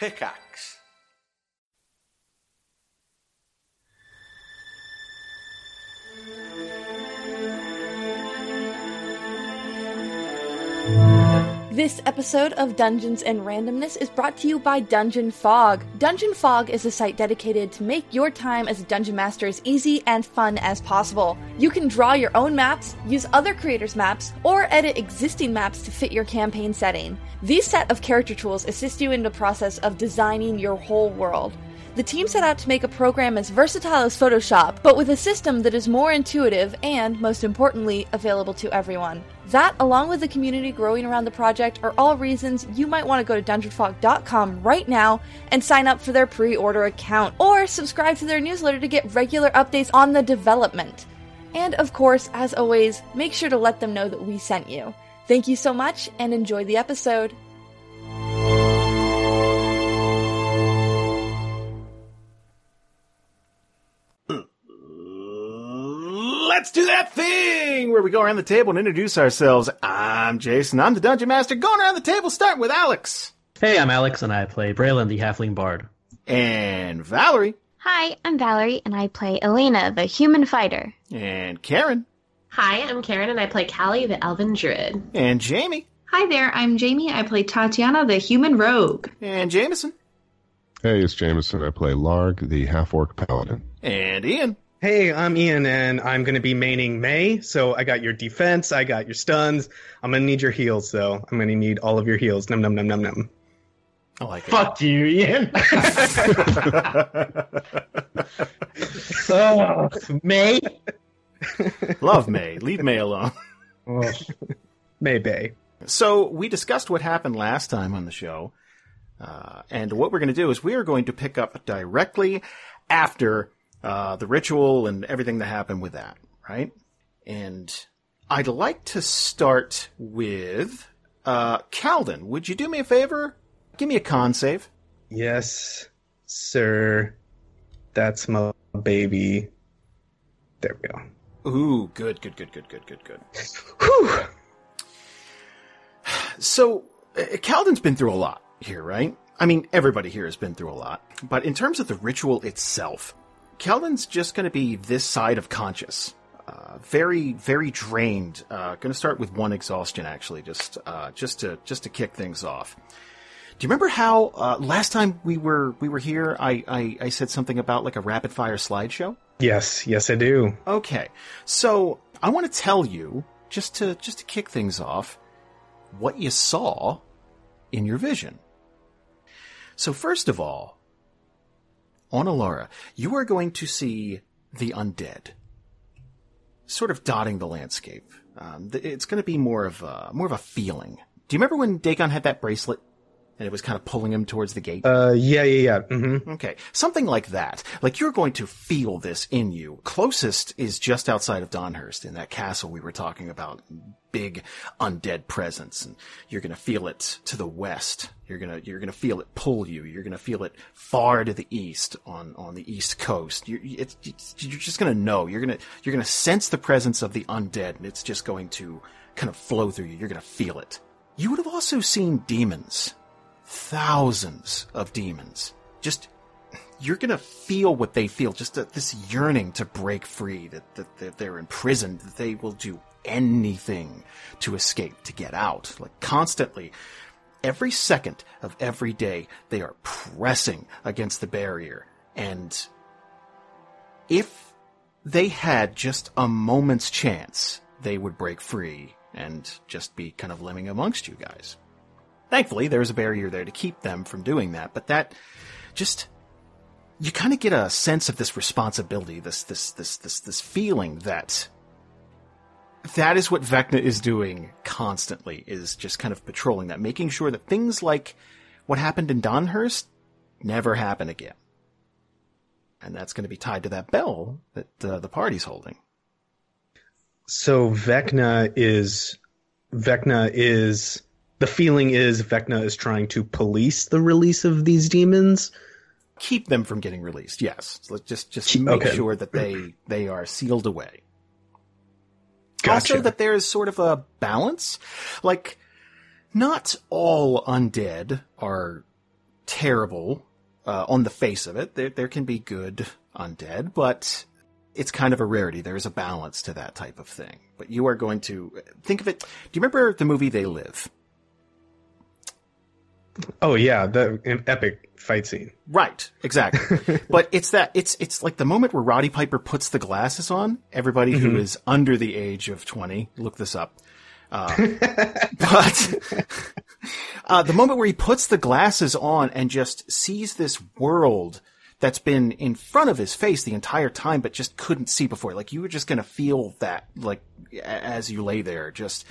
Pickaxe. This episode of Dungeons and Randomness is brought to you by Dungeon Fog. Dungeon Fog is a site dedicated to make your time as a dungeon master as easy and fun as possible. You can draw your own maps, use other creators' maps, or edit existing maps to fit your campaign setting. These set of character tools assist you in the process of designing your whole world. The team set out to make a program as versatile as Photoshop, but with a system that is more intuitive and, most importantly, available to everyone. That, along with the community growing around the project, are all reasons you might want to go to dungeonfog.com right now and sign up for their pre order account, or subscribe to their newsletter to get regular updates on the development. And of course, as always, make sure to let them know that we sent you. Thank you so much and enjoy the episode. Let's do that thing where we go around the table and introduce ourselves. I'm Jason. I'm the Dungeon Master. Going around the table, starting with Alex. Hey, I'm Alex, and I play Braylon, the Halfling Bard. And Valerie. Hi, I'm Valerie, and I play Elena, the human fighter. And Karen. Hi, I'm Karen, and I play Kallie, the elven druid. And Jamie. Hi there, I'm Jamie. I play Tatiyana, the human rogue. And Jameson. Hey, it's Jameson. I play Larg, the half orc paladin. And Ian. Hey, I'm Ian, and I'm going to be maining Mei. So I got your defense, I got your stuns. I'm going to need your heals, though. I'm going to need all of your heals. Num num num num num. I like it. Fuck you, Ian. oh, Mei. Love Mei. Leave Mei alone. Oh. Mei Bay. So we discussed what happened last time on the show. Uh, and what we're going to do is we are going to pick up directly after uh, the ritual and everything that happened with that, right? And I'd like to start with uh, Kalden. Would you do me a favor? Give me a con save. Yes, sir. That's my baby. There we go. Ooh, good, good, good, good, good, good, good. Whew. So, uh, Kalden's been through a lot here, right? I mean, everybody here has been through a lot. But in terms of the ritual itself, Kalden's just going to be this side of conscious. Uh, very, very drained. Uh, going to start with one exhaustion, actually, just, uh, just to, just to kick things off. Do you remember how uh, last time we were we were here? I, I I said something about like a rapid fire slideshow. Yes, yes, I do. Okay, so I want to tell you just to just to kick things off what you saw in your vision. So first of all, on Alara, you are going to see the undead, sort of dotting the landscape. Um, it's going to be more of a, more of a feeling. Do you remember when Dagon had that bracelet? And it was kind of pulling him towards the gate. Uh, yeah, yeah, yeah. Mm-hmm. Okay, something like that. Like you're going to feel this in you. Closest is just outside of Donhurst in that castle we were talking about. Big undead presence, and you're gonna feel it to the west. You're gonna you're gonna feel it pull you. You're gonna feel it far to the east on on the east coast. You're it's, it's, you're just gonna know. You're gonna you're gonna sense the presence of the undead, and it's just going to kind of flow through you. You're gonna feel it. You would have also seen demons thousands of demons. Just, you're gonna feel what they feel, just a, this yearning to break free, that, that, that they're imprisoned, that they will do anything to escape, to get out. Like constantly, every second of every day, they are pressing against the barrier. And if they had just a moment's chance, they would break free and just be kind of living amongst you guys. Thankfully, there's a barrier there to keep them from doing that, but that just you kind of get a sense of this responsibility, this this this this this feeling that that is what Vecna is doing constantly is just kind of patrolling that, making sure that things like what happened in Donhurst never happen again. And that's going to be tied to that bell that uh, the party's holding. So Vecna is Vecna is the feeling is Vecna is trying to police the release of these demons. Keep them from getting released. Yes, let's just just make okay. sure that they they are sealed away. Gotcha. Also, that there is sort of a balance. Like, not all undead are terrible uh, on the face of it. There, there can be good undead, but it's kind of a rarity. There is a balance to that type of thing. But you are going to think of it. Do you remember the movie They Live? Oh yeah, the an epic fight scene. Right, exactly. but it's that it's it's like the moment where Roddy Piper puts the glasses on. Everybody who is under the age of twenty, look this up. Uh, but uh, the moment where he puts the glasses on and just sees this world that's been in front of his face the entire time, but just couldn't see before. Like you were just gonna feel that, like as you lay there, just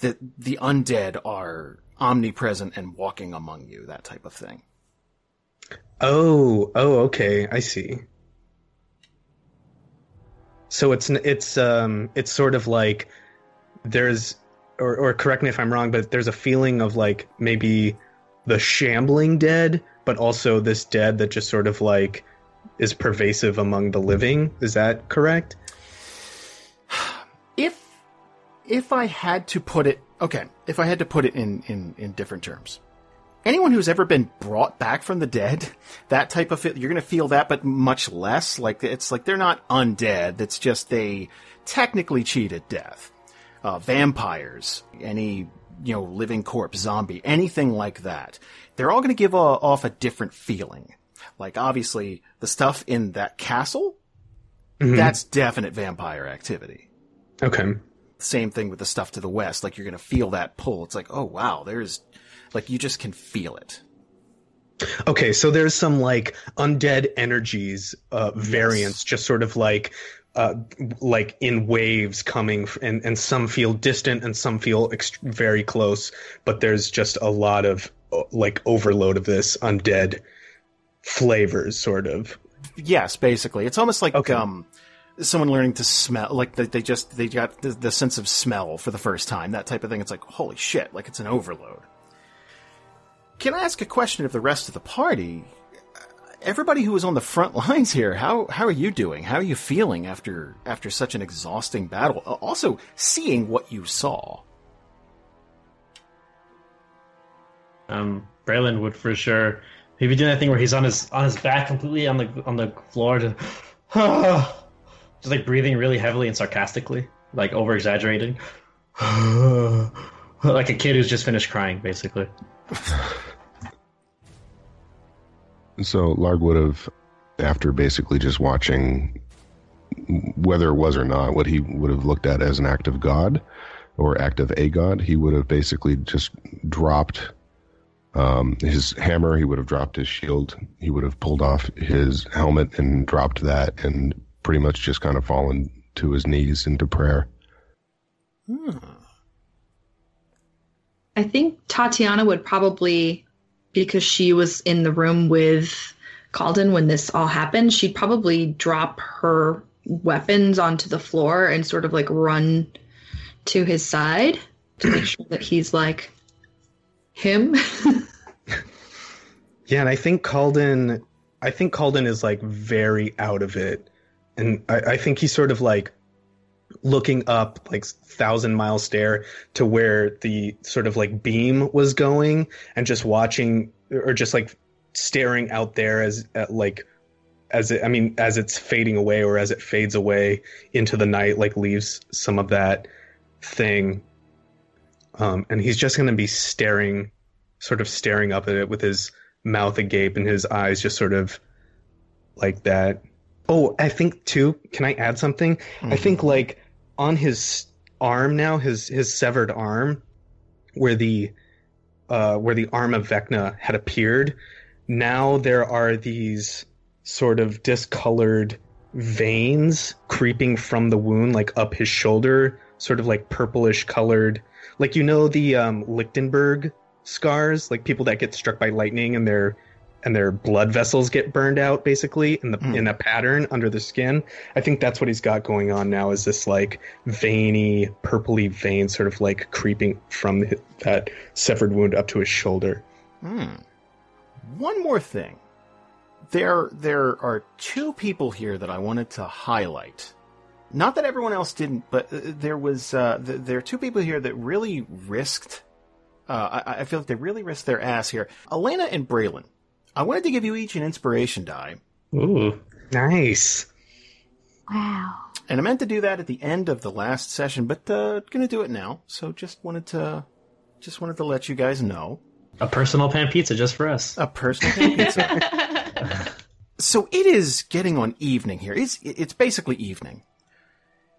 that the undead are omnipresent and walking among you, that type of thing. Oh, oh, okay, I see. So it's it's um it's sort of like there's or or correct me if I'm wrong, but there's a feeling of like maybe the shambling dead, but also this dead that just sort of like is pervasive among the living. Is that correct? if if I had to put it okay, if I had to put it in in in different terms. Anyone who's ever been brought back from the dead, that type of it, you're going to feel that, but much less. Like it's like they're not undead. It's just they technically cheated death. Uh, vampires, any you know living corpse, zombie, anything like that. They're all going to give a, off a different feeling. Like obviously the stuff in that castle, that's definite vampire activity Okay. Same thing with the stuff to the west. Like you're going to feel that pull. It's like, oh wow, there's like you just can feel it. Okay, so there's some like undead energies uh, variants, just sort of like uh, like in waves coming, and and some feel distant and some feel ext- very close. But there's just a lot of uh, like overload of this undead flavors, sort of. Yes, basically, it's almost like Okay. um, someone learning to smell. Like they, they just they got the, the sense of smell for the first time. That type of thing. It's like holy shit, like it's an overload. Can I ask a question of the rest of the party? Everybody who was on the front lines here, how how are you doing? How are you feeling after after such an exhausting battle? Uh, Also, seeing what you saw. Um, Braylon would for sure. He'd be doing that thing where he's on his on his back completely on the on the floor, just, just like breathing really heavily and sarcastically, like over exaggerating, like a kid who's just finished crying, basically. So Larg would have, after basically just watching whether it was or not, what he would have looked at as an act of God or act of a God, he would have basically just dropped um, his hammer, he would have dropped his shield, he would have pulled off his helmet and dropped that and pretty much just kind of fallen to his knees into prayer. Hmm. I think Tatiyana would probably, because she was in the room with Kalden when this all happened, she'd probably drop her weapons onto the floor and sort of like run to his side to make sure that he's like him. Yeah, and I think Kalden, I think Kalden is like very out of it, and I, I think he's sort of like looking up like thousand mile stare to where the sort of like beam was going, and just watching or just like staring out there as at like as it, I mean as it's fading away or as it fades away into the night, like leaves some of that thing, um, and he's just gonna be staring, sort of staring up at it with his mouth agape and his eyes just sort of like that. Oh, I think too. Can I add something? I think like on his arm now, his his severed arm, where the uh, where the arm of Vecna had appeared, now there are these sort of discolored veins creeping from the wound, like up his shoulder, sort of like purplish colored, like you know the um, Lichtenberg scars, like people that get struck by lightning and their and their blood vessels get burned out basically in the in a pattern under the skin. I think that's what he's got going on now is this like veiny purpley vein sort of like creeping from that severed wound up to his shoulder. One more thing. There, there are two people here that I wanted to highlight. Not that everyone else didn't, but uh, there was uh, th- there are two people here that really risked. Uh, I, I feel like they really risked their ass here. Elena and Braylon I wanted to give you each an inspiration die, Ooh. Nice. Wow. and I meant to do that at the end of the last session, but uh, gonna do it now. So just wanted to, just wanted to let you guys know. A personal pan pizza just for us. A personal pan pizza. so it is getting on evening here. It's it's basically evening.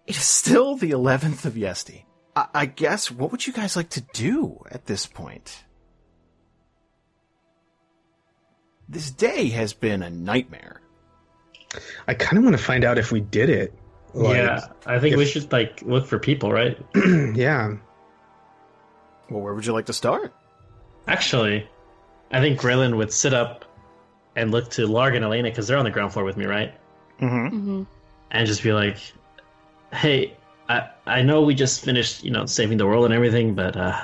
It is still the eleventh of Yesti. I, I guess what would you guys like to do at this point? This day has been a nightmare. I kind of want to find out if we did it. Like, yeah, I think we should like look for people, right? yeah. Well, where would you like to start? Actually, I think Braylon would sit up and look to Larg and Elena because they're on the ground floor with me, right? Mm-hmm. hmm And just be like, "Hey, I I know we just finished, you know, saving the world and everything, but uh,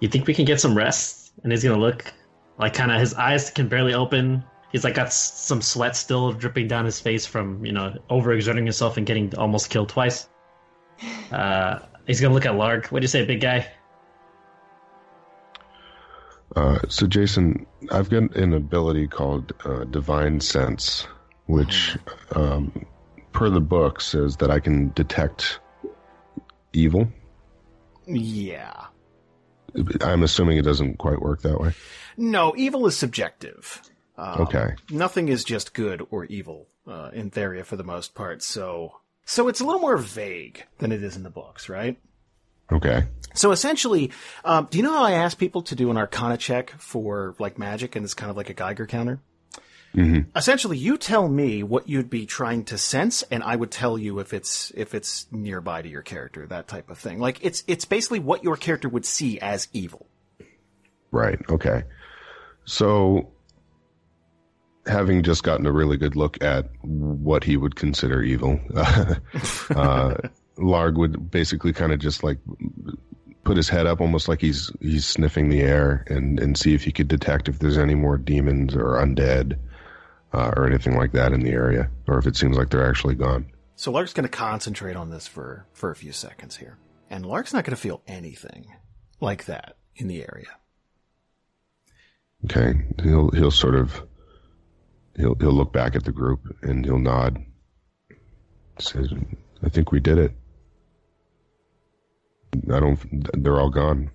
you think we can get some rest?" And he's gonna look like kind of his eyes can barely open. He's like got some sweat still dripping down his face from you know overexerting himself and getting almost killed twice. Uh, he's gonna look at Larg. What do you say, big guy? Uh, so, Jason, I've got an ability called uh, Divine Sense, which, um, per the book, says that I can detect evil. Yeah. I'm assuming it doesn't quite work that way. No, evil is subjective. Um, Okay. Nothing is just good or evil uh, in Theria for the most part. So, so it's a little more vague than it is in the books, right? Okay. So essentially, um, do you know how I ask people to do an Arcana check for like magic, and it's kind of like a Geiger counter? Hmm Essentially, you tell me what you'd be trying to sense, and I would tell you if it's if it's nearby to your character, that type of thing. Like it's it's basically what your character would see as evil. Right. Okay. So, having just gotten a really good look at what he would consider evil, uh, Larg would basically kind of just like put his head up, almost like he's he's sniffing the air, and and see if he could detect if there's any more demons or undead uh, or anything like that in the area, or if it seems like they're actually gone. So Larg's going to concentrate on this for for a few seconds here, and Larg's not going to feel anything like that in the area. Okay, he'll he'll sort of he'll he'll look back at the group and he'll nod. Says, "I think we did it. I don't. They're all gone.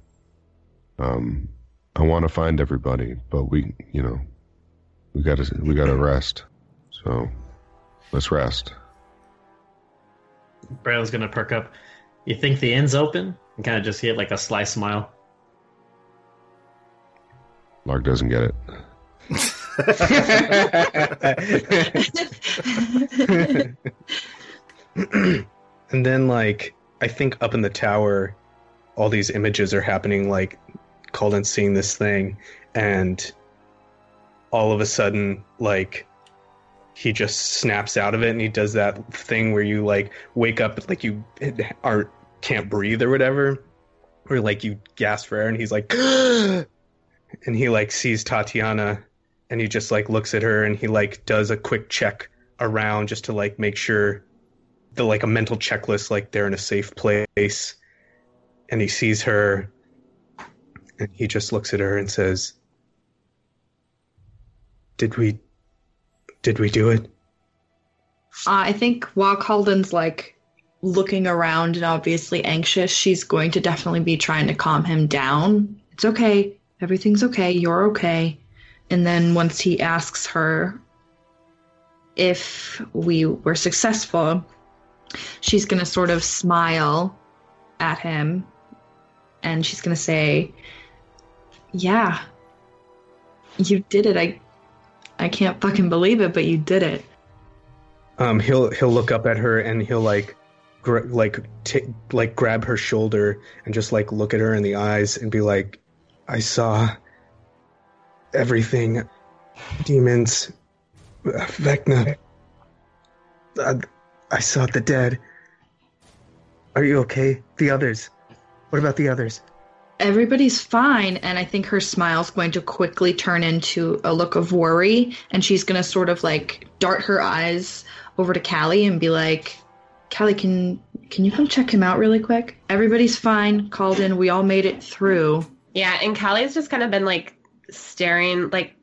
Um, I want to find everybody, but we, you know, we got to we got to rest. So, let's rest. Braylon's gonna perk up. You think the end's open? And kind of just hit like a sly smile. Larg doesn't get it. and then like I think up in the tower, all these images are happening. Like Kalden's seeing this thing, and all of a sudden, like he just snaps out of it, and he does that thing where you like wake up like you are can't breathe or whatever, or like you gasp for air, and he's like, and he like sees Tatiyana, and he just like looks at her, and he like does a quick check around just to like make sure the like a mental checklist like they're in a safe place. And he sees her and he just looks at her and says did we did we do it Uh, I think while Kalden's like looking around and obviously anxious, she's going to definitely be trying to calm him down. It's okay. Everything's okay. You're okay. And then once he asks her if we were successful, she's going to sort of smile at him and she's going to say, "Yeah. You did it. I I can't fucking believe it, but you did it." um he'll he'll look up at her and he'll like gra- like t- like grab her shoulder and just like look at her in the eyes and be like i saw everything. Demons. Vecna. Uh, i saw the dead. Are you okay? The others. What about the others everybody's fine and i think her smile's going to quickly turn into a look of worry and she's going to sort of like dart her eyes over to Kallie and be like Kallie can can you come check him out really quick everybody's fine Kalden we all made it through Yeah, and Kallie's just kind of been like staring, like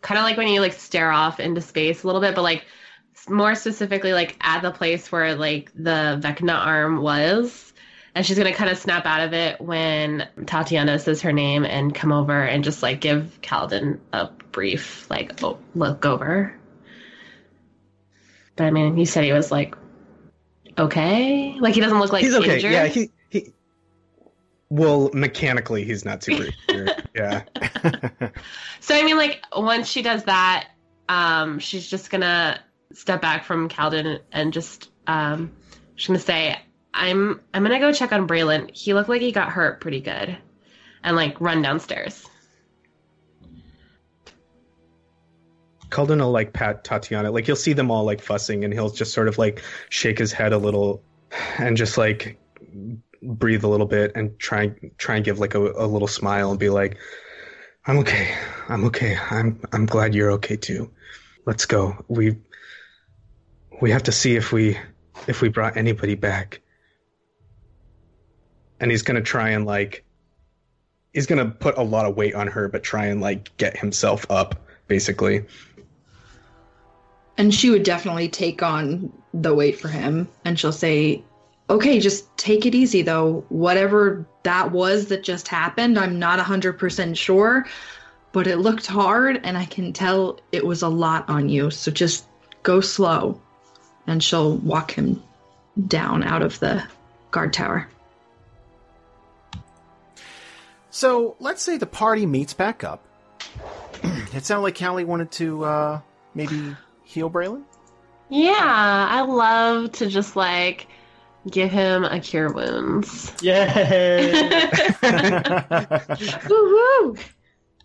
kind of like when you like stare off into space a little bit, but like more specifically like at the place where like the Vecna arm was. And she's gonna kind of snap out of it when Tatiyana says her name and come over and just like give Kalden a brief like oh, look over. But I mean, you said he was like okay, like he doesn't look like he's okay. injured. Yeah, he he. Well, mechanically, he's not super. injured. yeah. So I mean, like once she does that, um, she's just gonna step back from Kalden and just um, she's gonna say, "I'm I'm gonna go check on Braylon. He looked like he got hurt pretty good," and like run downstairs. Kalden will like pat Tatiyana. Like you'll see them all like fussing, and he'll just sort of like shake his head a little, and just like breathe a little bit, and try try and give like a, a little smile and be like, "I'm okay. I'm okay. I'm I'm glad you're okay too. Let's go. We we have to see if we if we brought anybody back." And he's gonna try and like he's gonna put a lot of weight on her, but try and like get himself up, basically. And she would definitely take on the weight for him. And she'll say, okay, just take it easy though. Whatever that was that just happened, I'm not 100% sure, but it looked hard and I can tell it was a lot on you. So just go slow. And she'll walk him down out of the guard tower. So let's say the party meets back up. it sounded like Kallie wanted to uh, maybe heal Braylon. Yeah, I love to just like give him a cure wounds. Yay! Woo woo.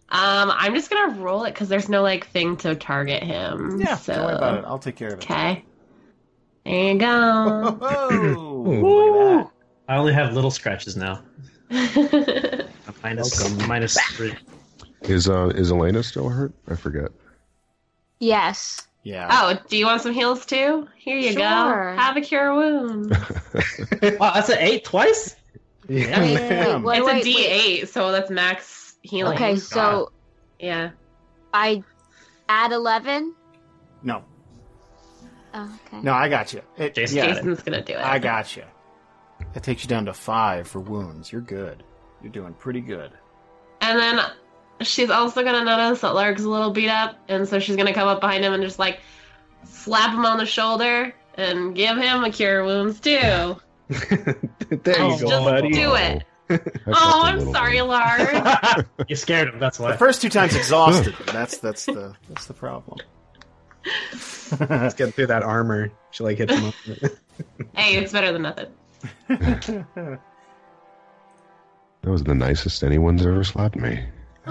Um, I'm just gonna roll it because there's no like thing to target him. yeah, so don't worry about it. I'll take care of it. okay. There you go. Ooh. look I only have little scratches now. A minus three. Is uh is Elena still hurt? I forget. Yes. Yeah. oh, do you want some heals too? Here you go. Have a cure wound. Wow, that's an eight twice. Yeah. Damn. Wait, it's wait, a D8, so that's max healing. Okay, so Yeah. I add 11. No, Oh, okay. no, I got you. It, Jason, yeah, Jason's gonna do it. I got you. That takes you down to five for wounds. You're good. You're doing pretty good. And then she's also gonna notice that Larg's a little beat up, and so she's gonna come up behind him and just like slap him on the shoulder and give him a cure wounds too. there Oh, you go, just buddy. do it. Oh, felt oh, a I'm sorry, bit. Larg. you scared him. That's why. The first two times exhausted. that's that's the that's the problem. Let's get through that armor. She like hits him up. hey, it's better than nothing. That was the nicest anyone's ever slapped me.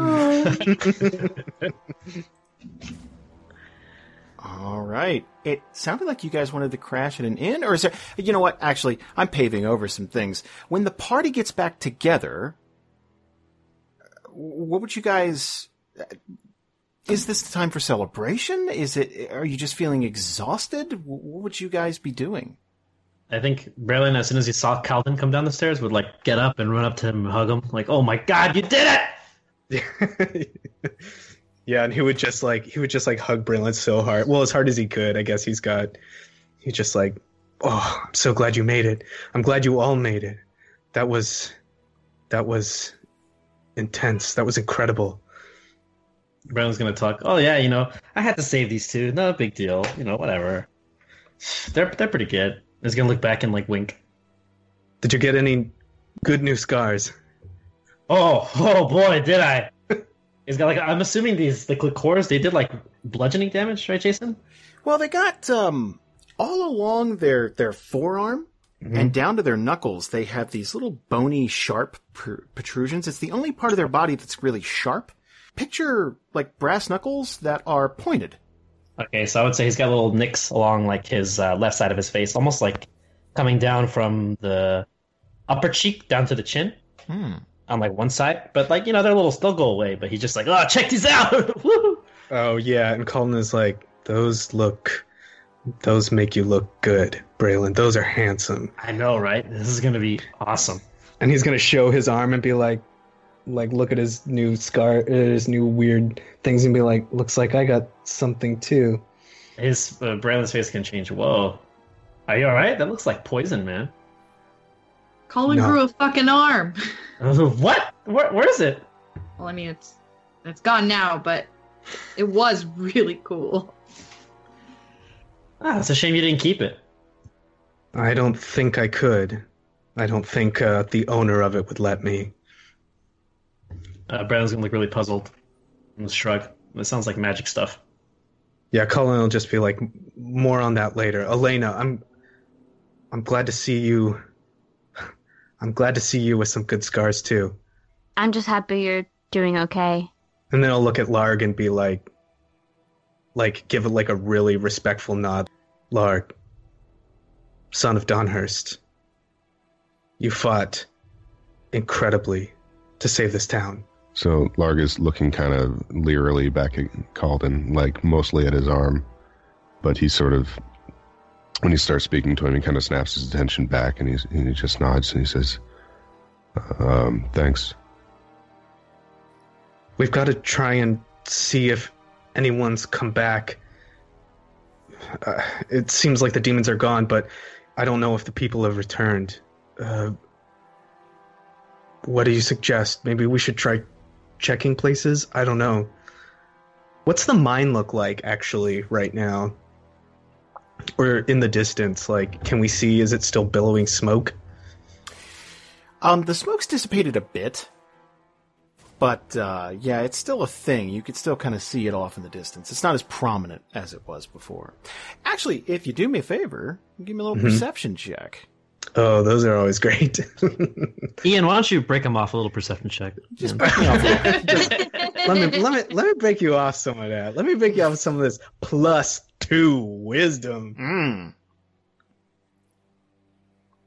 All right. It sounded like you guys wanted to crash at an inn, or is there? You know what? Actually, I'm paving over some things. When the party gets back together, what would you guys? Is this the time for celebration? Is it? Are you just feeling exhausted? What would you guys be doing? I think Braylon, as soon as he saw Kalden come down the stairs, would like get up and run up to him and hug him, like, "Oh my God, you did it!" yeah, and he would just like he would just like hug Braylon so hard. Well, as hard as he could. I guess he's got. He's just like, oh, I'm so glad you made it. I'm glad you all made it. That was, that was intense. That was incredible. Braylon's gonna talk. Oh yeah, you know, I had to save these two. No big deal. You know, whatever. They're they're pretty good. He's gonna look back and like wink. Did you get any good new scars? Oh, oh boy, did I! He's got like I'm assuming these the cores they did like bludgeoning damage, right, Jason? Well, they got um, all along their their forearm and down to their knuckles. They have these little bony, sharp pr- protrusions. It's the only part of their body that's really sharp. Picture like brass knuckles that are pointed. Okay, so I would say he's got little nicks along like his uh, left side of his face, almost like coming down from the upper cheek down to the chin Hmm. on like one side. But like you know, they're a little still go away. But he's just like, oh, check these out. Oh yeah, and Kalden is like, those look, those make you look good, Braylon. Those are handsome. I know, right? This is gonna be awesome. And he's gonna show his arm and be like, like look at his new scar, uh, his new weird things, and be like, "Looks like I got something too." His uh, Braylon's face can change. Whoa, are you all right? That looks like poison, man. Kalden No. grew a fucking arm. what? Where, where is it? Well, I mean, it's it's gone now, but it was really cool. Ah, it's a shame you didn't keep it. I don't think I could. I don't think uh, the owner of it would let me. Uh, Braylon's gonna look really puzzled and shrug. It sounds like magic stuff. Yeah, Kalden will just be like, more on that later. Elena, I'm, I'm glad to see you. I'm glad to see you with some good scars too. I'm just happy you're doing okay. And then I'll look at Larg and be like, like, give it like a really respectful nod. Larg, son of Donhurst, you fought incredibly to save this town. So Larg is looking kind of leerily back at Kalden, like mostly at his arm, but he sort of, when he starts speaking to him, he kind of snaps his attention back and, he's, and he just nods and he says, um, "Thanks." We've got to try and see if anyone's come back. Uh, it seems like the demons are gone, but I don't know if the people have returned. Uh, what do you suggest? Maybe we should try checking places? I don't know. What's the mine look like actually right now? Or in the distance, like can we see is it still billowing smoke? Um, the smoke's dissipated a bit, but uh, yeah, it's still a thing. You could still kind of see it off in the distance. It's not as prominent as it was before. Actually, if you do me a favor, give me a little Mhm. perception check. Oh, those are always great. Ian, why don't you break him off a little perception check? Just break me off a let me let me let me break you off some of that. Let me break you off some of this plus two wisdom. Mm.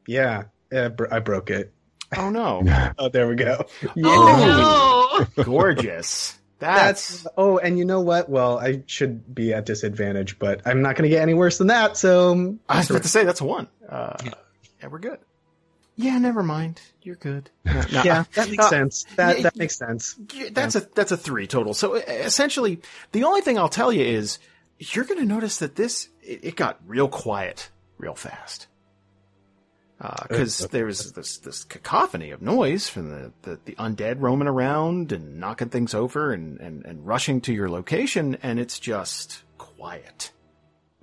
Yeah, yeah br- I broke it. Oh no! Oh, there we go. Yeah. Oh no! Gorgeous. That's, That's oh, and you know what? Well, I should be at disadvantage, but I'm not going to get any worse than that. So I was about to say that's a one. Uh, yeah, we're good. Yeah, never mind. You're good. No, no, yeah, that makes uh, sense. That yeah, that makes sense. Yeah, That's a that's a three total. So uh, essentially, the only thing I'll tell you is you're going to notice that this it, it got real quiet real fast because there was this this cacophony of noise from the, the, the undead roaming around and knocking things over and, and, and rushing to your location, and it's just quiet.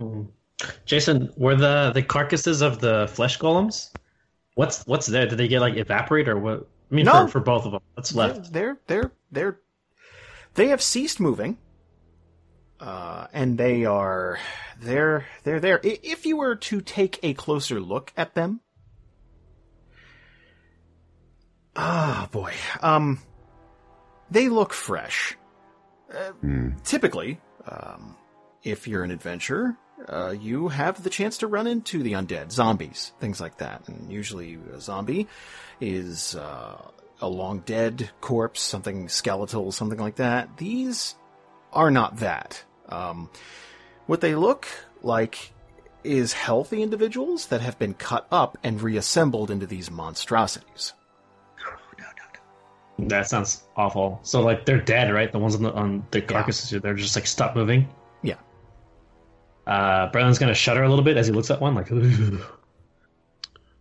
Mhm. Jason, were the the carcasses of the flesh golems? What's what's there? Did they get like evaporate or what? I mean, No. for, for both of them, what's left? They're they're they're they have ceased moving, uh, and they are they're they're there. If you were to take a closer look at them, ah boy, um, they look fresh. Uh, Hmm. typically, um, if you're an adventurer, uh, you have the chance to run into the undead, zombies, things like that. And usually, a zombie is uh, a long dead corpse, something skeletal, something like that. These are not that. Um, what they look like is healthy individuals that have been cut up and reassembled into these monstrosities. That sounds awful. So like they're dead, right? The ones on the on the carcasses, they're just like stop moving. Yeah. Uh, Braylon's gonna shudder a little bit as he looks at one, like.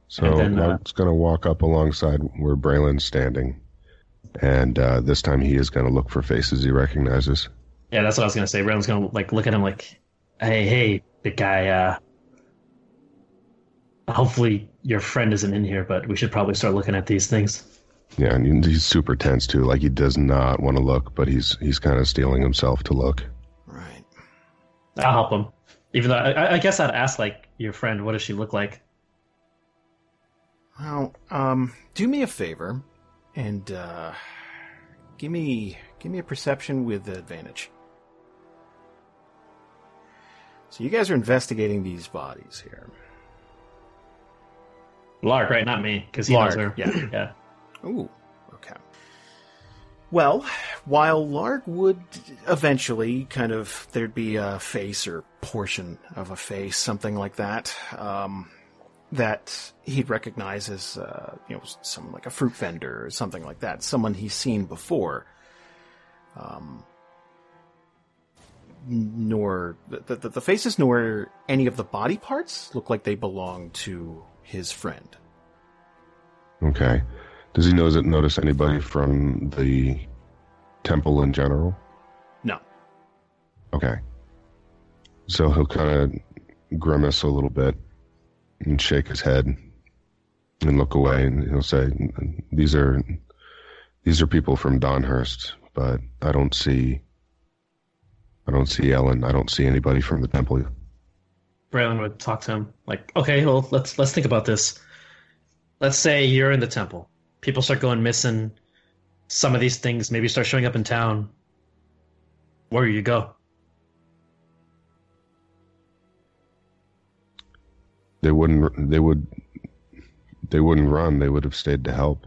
So And then, uh, going to walk up alongside where Braylon's standing, and uh, this time he is going to look for faces he recognizes. Yeah, that's what I was gonna say. Braylon's gonna like look at him like, "Hey, hey, big guy. Uh, hopefully your friend isn't in here, but we should probably start looking at these things." Yeah, and he's super tense too. Like he does not want to look, but he's he's kind of steeling himself to look. Right. I'll help him. Even though I, I guess I'd ask like your friend, what does she look like? Well, um, do me a favor and uh, give me give me a perception with advantage. So you guys are investigating these bodies here. Larg, right? Not me, because he Larg, knows her. yeah. yeah. Ooh. Well, while Larg would eventually kind of there'd be a face or portion of a face, something like that. Um, that he'd recognize as, uh, you know, someone like a fruit vendor or something like that, someone he's seen before. Um, nor the, the, the faces nor any of the body parts look like they belong to his friend. Okay. Does he notice, notice anybody from the temple in general? No. Okay. So he'll kind of grimace a little bit and shake his head and look away, and he'll say, "These are these are people from Donhurst, but I don't see I don't see Ellen. I don't see anybody from the temple." Braylon would talk to him like, "Okay, well, let's let's think about this. Let's say you're in the temple. People start going missing. Some of these things maybe start showing up in town. Where do you go?" They wouldn't. They would. They wouldn't run. They would have stayed to help.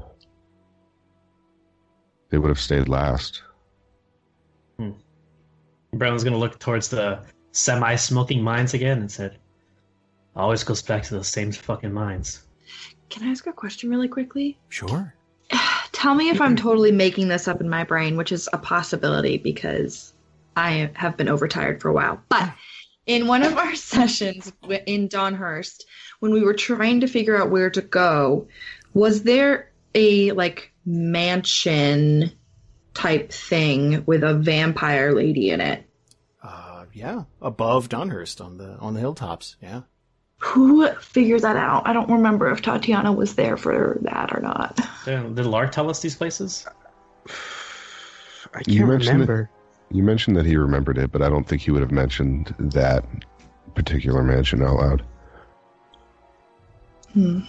They would have stayed last. Hmm. Braylon's gonna look towards the semi-smoking mines again and said, "Always goes back to those same fucking mines." Can I ask a question really quickly? Sure. Tell me if I'm totally making this up in my brain, which is a possibility because I have been overtired for a while. But in one of our sessions in Donhurst, when we were trying to figure out where to go, was there a like mansion type thing with a vampire lady in it? Uh, yeah, above Donhurst on the on the hilltops. Yeah. Who figured that out? I don't remember if Tatiyana was there for that or not. Did did Larg tell us these places? I You can't mentioned it. remember. You mentioned that he remembered it, but I don't think he would have mentioned that particular mansion out loud. Hmm.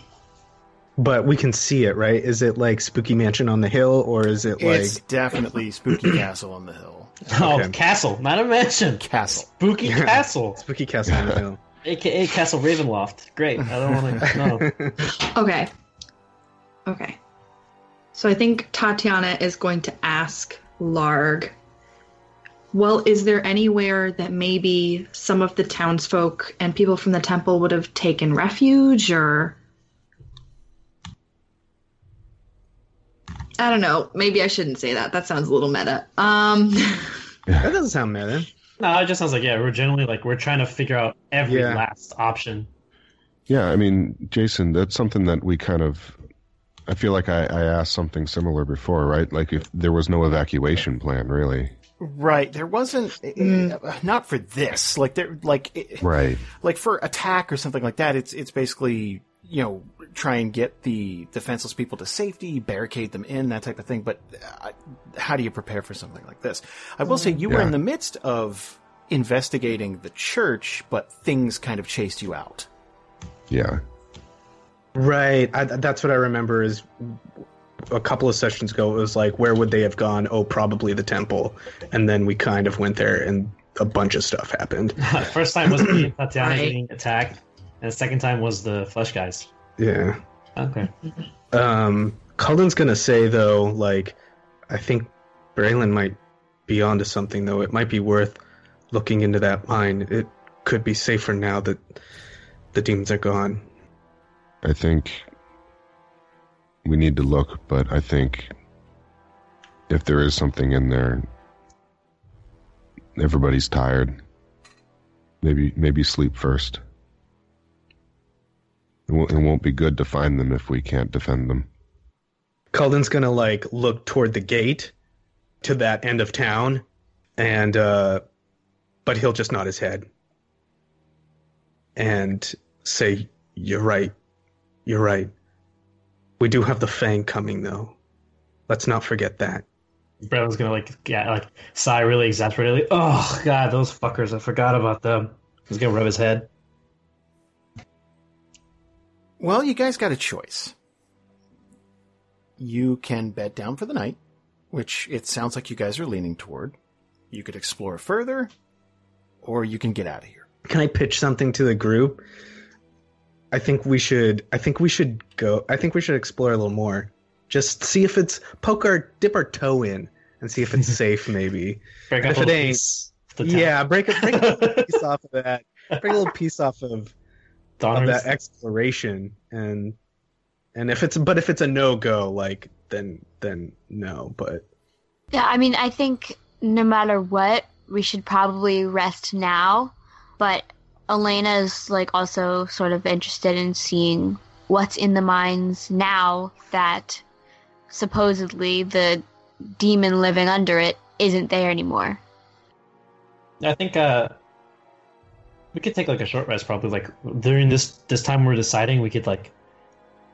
But we can see it, right? Is it like Spooky Mansion on the hill, or is it like it's definitely Spooky Castle on the hill. Oh, Okay. castle, not a mansion. Castle. Spooky castle, Spooky Castle on the hill? Aka Castle Ravenloft. Great. I don't want to know. Okay. Okay. So I think Tatiyana is going to ask Larg, well, is there anywhere that maybe some of the townsfolk and people from the temple would have taken refuge or. I don't know. Maybe I shouldn't say that. That sounds a little meta. Um, That doesn't sound meta. No, it just sounds like yeah. We're generally like we're trying to figure out every Yeah. last option. Yeah, I mean, Jason, that's something that we kind of. I feel like I, I asked something similar before, right? Like if there was no evacuation plan, really. Right. There wasn't eh, eh, hmm. uh, not for this. Like there like it, Right. like for attack or something like that, it's it's basically you know try and get the defenseless people to safety, barricade them in, that type of thing. But uh, how do you prepare for something like this? I will say you were in the midst of investigating the church, but things kind of chased you out. Yeah. Right. I, that's what I remember. Is a couple of sessions ago, it was like, where would they have gone? Oh, probably the temple. And then we kind of went there, and a bunch of stuff happened. First time was me and Tatiyana Right. getting attacked, and the second time was the flesh guys. Yeah. Okay. Um, Kalden's gonna say though, like, I think Braylon might be onto something though. It might be worth looking into that mine. It could be safer now that the demons are gone. I think we need to look, but I think if there is something in there, everybody's tired. Maybe maybe sleep first. It won't, it won't be good to find them if we can't defend them. Kalden's gonna like look toward the gate to that end of town, and uh, but he'll just nod his head and say, "You're right. You're right. We do have the Fang coming, though. Let's not forget that." Braylon's gonna like yeah like sigh really exasperatedly. Oh god, those fuckers! I forgot about them. He's gonna rub his head. Well, you guys got a choice. You can bed down for the night, which it sounds like you guys are leaning toward. You could explore further, or you can get out of here. Can I pitch something to the group? I think we should. I think we should go. I think we should explore a little more. Just see if it's poke our dip our toe in and see if it's safe. Maybe. Break And if a it little ain't- piece of the. Yeah, break a break a piece off of that. Break a little piece off of of that exploration and and if it's but if it's a no go like then then no but Yeah, I mean, I think no matter what, we should probably rest now. But elena is like also sort of interested in seeing what's in the mines now that supposedly the demon living under it isn't there anymore. I think uh, we could take like a short rest. Probably like during this this time we're deciding, we could like,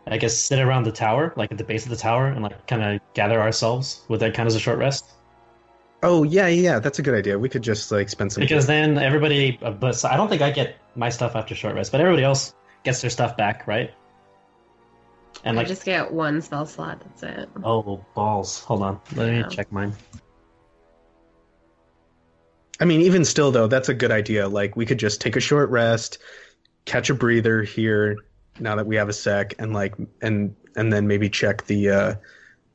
I guess, sit around the tower, like at the base of the tower, and like kind of gather ourselves. Would that count as a short rest? oh yeah yeah that's a good idea we could just like spend some Because then everybody, uh, but so I don't think I get my stuff after short rest, but everybody else gets their stuff back, right? And I like, just get one spell slot. That's it. oh balls! Hold on, let Yeah. me check mine. I mean, even still though, that's a good idea. Like we could just take a short rest, catch a breather here now that we have a sec, and like and and then maybe check the uh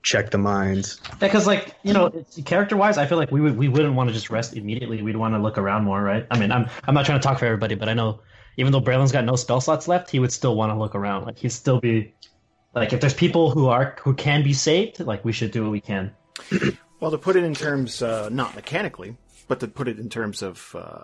check the mines. Because like you know, character wise, I feel like we would we wouldn't want to just rest immediately. We'd want to look around more, right? I mean, I'm I'm not trying to talk for everybody, but I know even though Braylon's got no spell slots left, he would still want to look around. Like he'd still be like if there's people who are who can be saved, like we should do what we can. Well, to put it in terms, uh, not mechanically, but to put it in terms of, uh,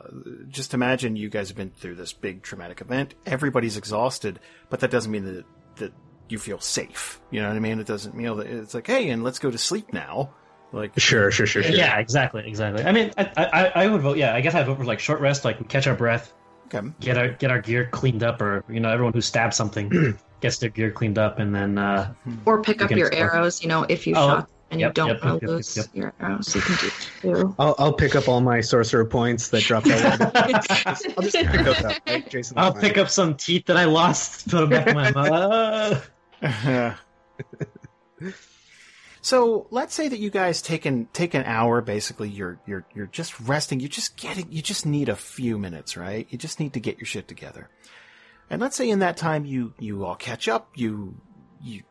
just imagine you guys have been through this big traumatic event. Everybody's exhausted, but that doesn't mean that that you feel safe. You know what I mean? It doesn't mean that it's like, hey, and let's go to sleep now. Like, Sure, sure, sure, sure. Yeah, exactly, exactly. I mean, I, I I would vote. Yeah, I guess I'd vote for like short rest, like we catch our breath, okay, get our get our gear cleaned up, or you know, everyone who stabbed something gets their gear cleaned up, and then uh, Or pick up your explore. arrows, you know, if you Oh, shot and yep, you don't yep, want to yep, lose yep. your arrows, you can do it too. I'll I'll pick up all my sorcerer points that dropped out. I'll just pick those up, right, Jason? I'll pick up some teeth that I lost, put them back in my mouth. So let's say that you guys take an take an hour. Basically, you're you're you're just resting. You just getting. You just need a few minutes, right? You just need to get your shit together. And let's say in that time you you all catch up. You you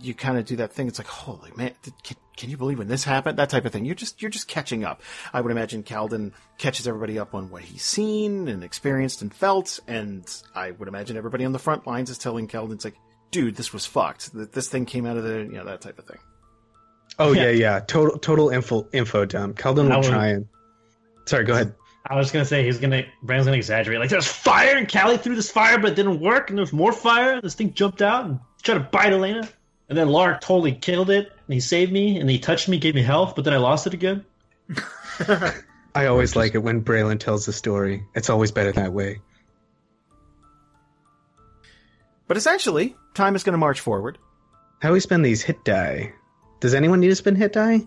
you kind of do that thing. It's like holy man, th- can, can you believe when this happened? That type of thing. You're just you're just catching up. I would imagine Kalden catches everybody up on what he's seen and experienced and felt. And I would imagine everybody on the front lines is telling Kalden, it's like, dude, this was fucked. Th- This thing came out of the you know that type of thing. Oh yeah, yeah. Total total info info dump. Kalden I will would- try and. Sorry, go ahead. I was gonna say he's gonna Braylon's gonna exaggerate. Like there's fire and Kallie threw this fire, but it didn't work, and there's more fire. This thing jumped out and tried to bite Elena, and then Larg totally killed it, and he saved me, and he touched me, gave me health, but then I lost it again. I always like it when Braylon tells the story. It's always better that way. But essentially, time is going to march forward. How do we spend these hit die? Does anyone need to spend hit die?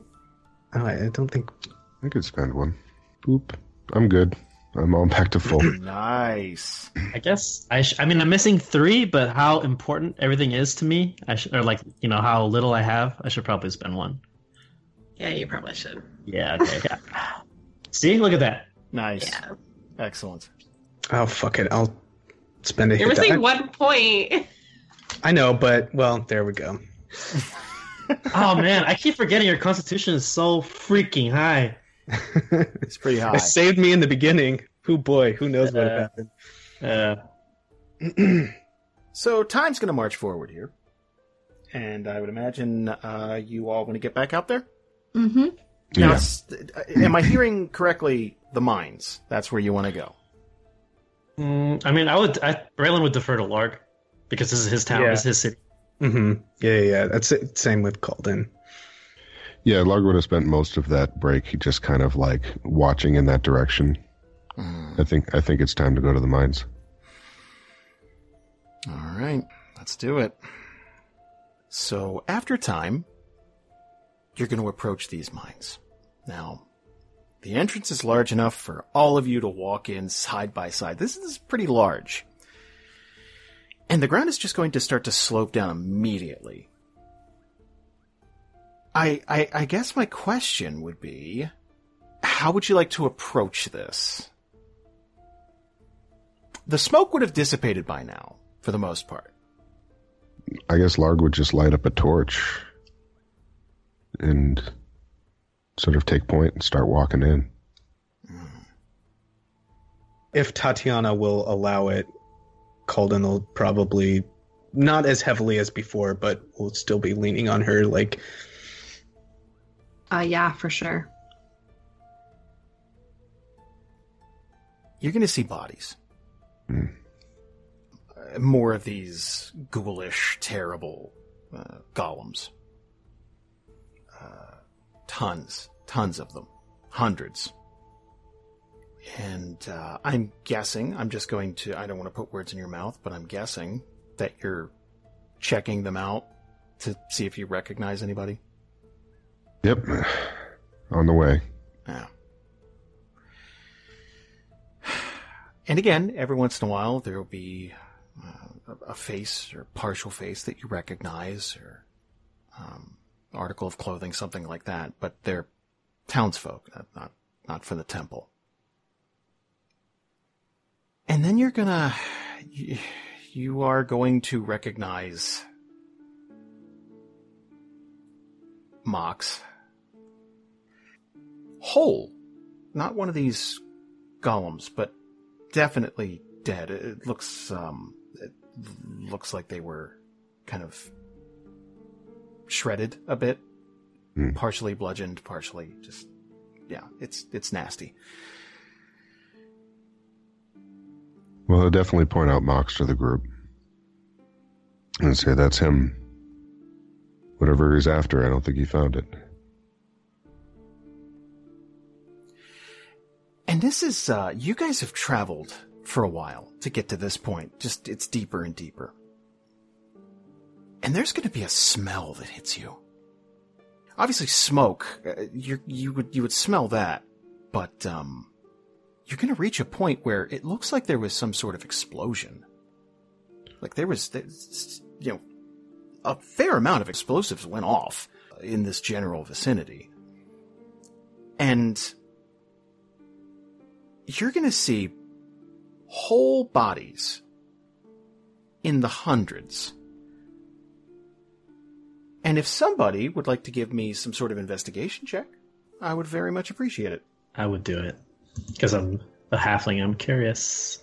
Oh, I I don't think. I could spend one. Boop. I'm good. I'm all back to full. Nice. I guess I. Sh- I mean, I'm missing three, but how important everything is to me, I should, or like you know how little I have, I should probably spend one. Yeah, you probably should. Yeah. Okay. yeah. See, look at that. Nice. Yeah. Excellent. Oh fuck it! I'll spend a You're hit die. missing one point. I know, but well, there we go. Oh man, I keep forgetting your constitution is so freaking high. It's pretty high. It saved me in the beginning. Who boy, who knows what Uh, happened? Uh, So time's going to march forward here. And I would imagine uh, you all want to get back out there? Mm-hmm. Now, Yeah. am I hearing correctly the mines? That's where you want to go. mm, I mean, I would. I, Braylon would defer to Larg because this is his town. Yeah. This is his city. Mm-hmm. Yeah, yeah, yeah. That's it. Same with Kalden. Yeah, Larg would have spent most of that break just kind of like watching in that direction. Hmm. I think I think it's time to go to the mines. All right, let's do it. So, after time, you're going to approach these mines. Now, the entrance is large enough for all of you to walk in side by side. This is pretty large. And the ground is just going to start to slope down immediately. I, I, I guess my question would be, how would you like to approach this? The smoke would have dissipated by now, for the most part. I guess Larg would just light up a torch and sort of take point and start walking in. Hmm. If Tatiyana will allow it, Kalden will probably not as heavily as before, but will still be leaning on her. Like, Uh, yeah, for sure. You're going to see bodies. Hmm. Uh, More of these ghoulish, terrible uh, golems. Uh, tons, tons of them. Hundreds. And uh, I'm guessing, I'm just going to, I don't want to put words in your mouth, but I'm guessing that you're checking them out to see if you recognize anybody. Yep. On the way. Yeah. And again, every once in a while, there will be uh, a- face or partial face that you recognize, or um, article of clothing, something like that. But they're townsfolk, not not, not for the temple. And then you're gonna, you, you are going to recognize Mox whole. Not one of these golems, but definitely dead. It, looks um it looks like they were kind of shredded a bit, Hmm. partially bludgeoned, partially just yeah, it's it's nasty. Well, I'll definitely point out Mox to the group and say that's him. Whatever he's after, I don't think he found it. And this is uh you guys have traveled for a while to get to this point. Just it's deeper and deeper. And there's going to be a smell that hits you. Obviously smoke, uh, you you would you would smell that, but um you're going to reach a point where it looks like there was some sort of explosion. Like there was you know a fair amount of explosives went off in this general vicinity. And you're going to see whole bodies in the hundreds. And if somebody would like to give me some sort of investigation check, I would very much appreciate it. I would do it because I'm a halfling. I'm curious.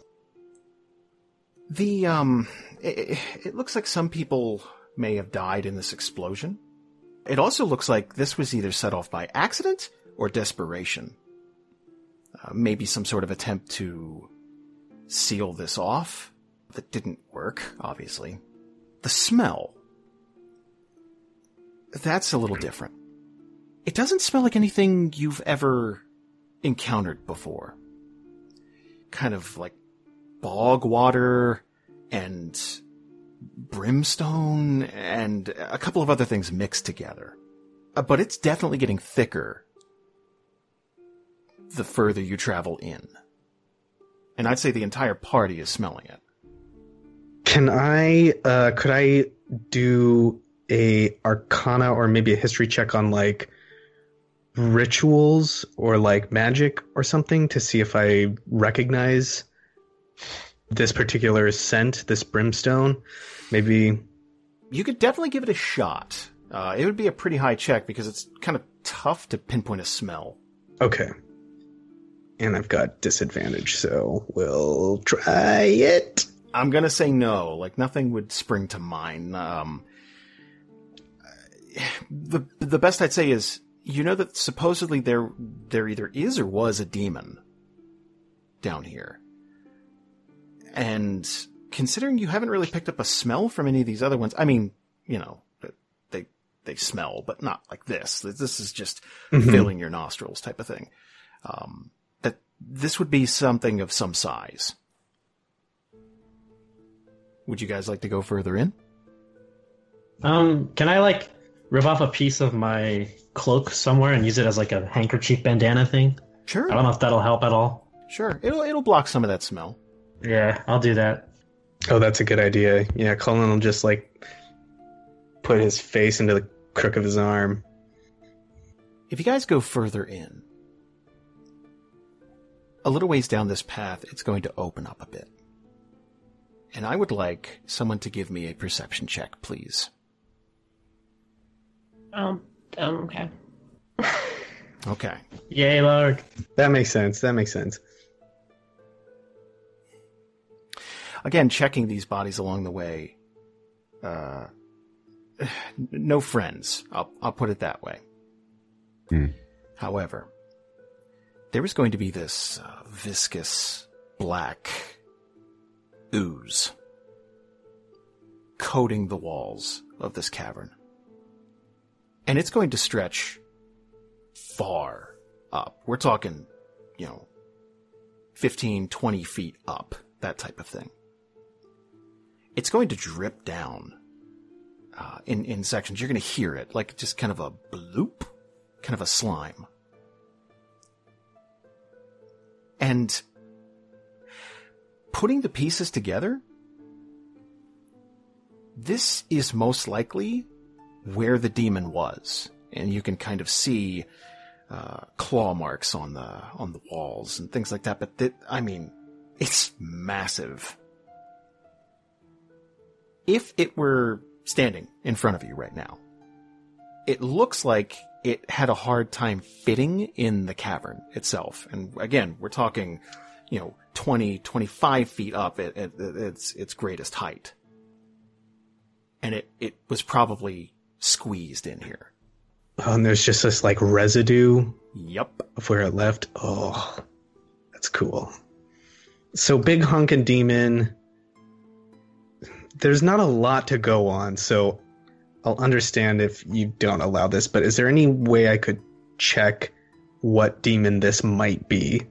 The um it, it looks like some people may have died in this explosion. It also looks like this was either set off by accident or desperation. Uh, maybe some sort of attempt to seal this off that didn't work, obviously. The smell. That's a little different. It doesn't smell like anything you've ever encountered before. Kind of like bog water and brimstone and a couple of other things mixed together. Uh, But it's definitely getting thicker the further you travel in. And I'd say the entire party is smelling it. can I, uh, could I do a arcana or maybe a history check on like rituals or like magic or something to see if I recognize this particular scent, this brimstone? Maybe You could definitely give it a shot. Uh, it would be a pretty high check because it's kind of tough to pinpoint a smell. Okay. And I've got disadvantage, so we'll try it. I'm gonna say no. Like nothing would spring to mind. Um, the the best I'd say is you know that supposedly there there either is or was a demon down here, and considering you haven't really picked up a smell from any of these other ones, I mean, you know, they they smell, but not like this. This is just Mhm. filling your nostrils type of thing. Um, that this would be something of some size. Would you guys like to go further in? Um, can I like rip off a piece of my cloak somewhere and use it as like a handkerchief bandana thing? Sure. I don't know if that'll help at all. Sure. It'll it'll block some of that smell. Yeah, I'll do that. Oh, that's a good idea. Yeah, Colin will just like put his face into the crook of his arm. If you guys go further in, a little ways down this path, it's going to open up a bit. And I would like someone to give me a perception check, please. Um, um, okay. Okay. Yay, Larg. That makes sense. That makes sense. Again, checking these bodies along the way. Uh, no friends. I'll, I'll put it that way. Hmm. However, there is going to be this uh, viscous black ooze coating the walls of this cavern. And it's going to stretch far up. We're talking, you know, 15, 20 feet up, that type of thing. It's going to drip down uh, in, in sections. You're going to hear it, like just kind of a bloop, kind of a slime. And putting the pieces together, this is most likely where the demon was. And you can kind of see uh, claw marks on the on the walls and things like that. But th- I mean, it's massive. If it were standing in front of you right now, it looks like it had a hard time fitting in the cavern itself. And again, we're talking, you know, 20, 25 feet up at, at, at its its greatest height. And it, it was probably squeezed in here. Oh, and there's just this like residue Yep. of where it left. Oh, that's cool. So big hunkin' demon. There's not a lot to go on, so I'll understand if you don't allow this. But is there any way I could check what demon this might be?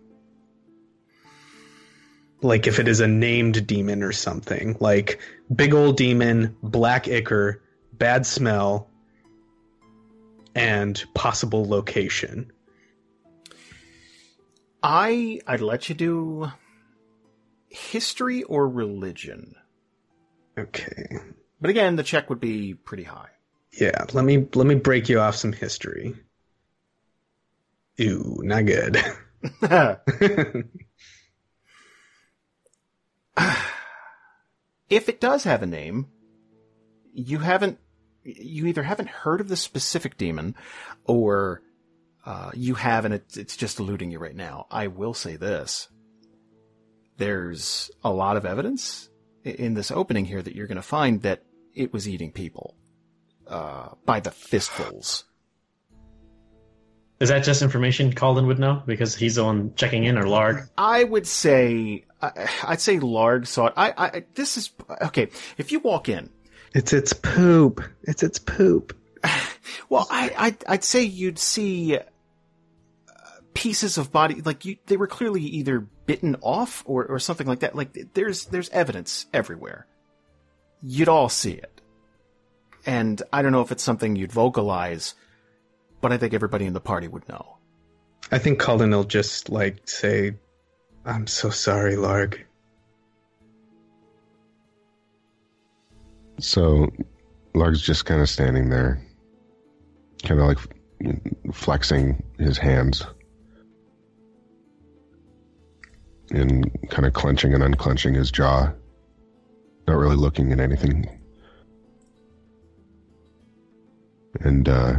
Like if it is a named demon or something, like big old demon, black ichor, bad smell, and possible location. I I'd let you do history or religion. Okay. But again, the check would be pretty high. Yeah, let me let me break you off some history. Ew, not good. if it does have a name, you haven't you either haven't heard of the specific demon or uh, you have and it's, it's just eluding you right now. I will say this. There's a lot of evidence in this opening here that you're going to find that it was eating people uh, by the fistfuls. Is that just information Calden would know because he's the one checking in, or Larg? I would say, I, I'd say Larg saw it. I, I, this is, okay, if you walk in, it's its poop. It's its poop. well, I, I'd, I'd say you'd see uh, pieces of body, like you, they were clearly either bitten off or, or something like that. Like there's, there's evidence everywhere. You'd all see it. And I don't know if it's something you'd vocalize, but I think everybody in the party would know. I think Colin will just like say, "I'm so sorry, Larg." So Larg's just kind of standing there, kind of like flexing his hands and kind of clenching and unclenching his jaw, not really looking at anything. And uh,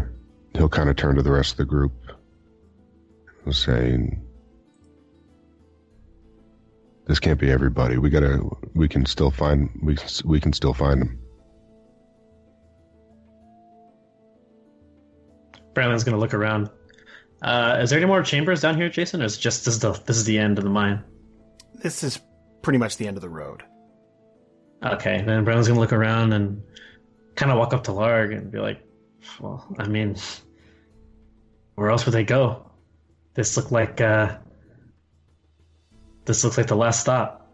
he'll kind of turn to the rest of the group and say, "This can't be everybody. We gotta. We can still find. We we can still find them." Braylon's gonna look around. Uh, is there any more chambers down here, Jason, or is just this is the this is the end of the mine? This is pretty much the end of the road. Okay, then Braylon's gonna look around and kind of walk up to Larg and be like, "Well, I mean, where else would they go? This looked like uh, this looks like the last stop."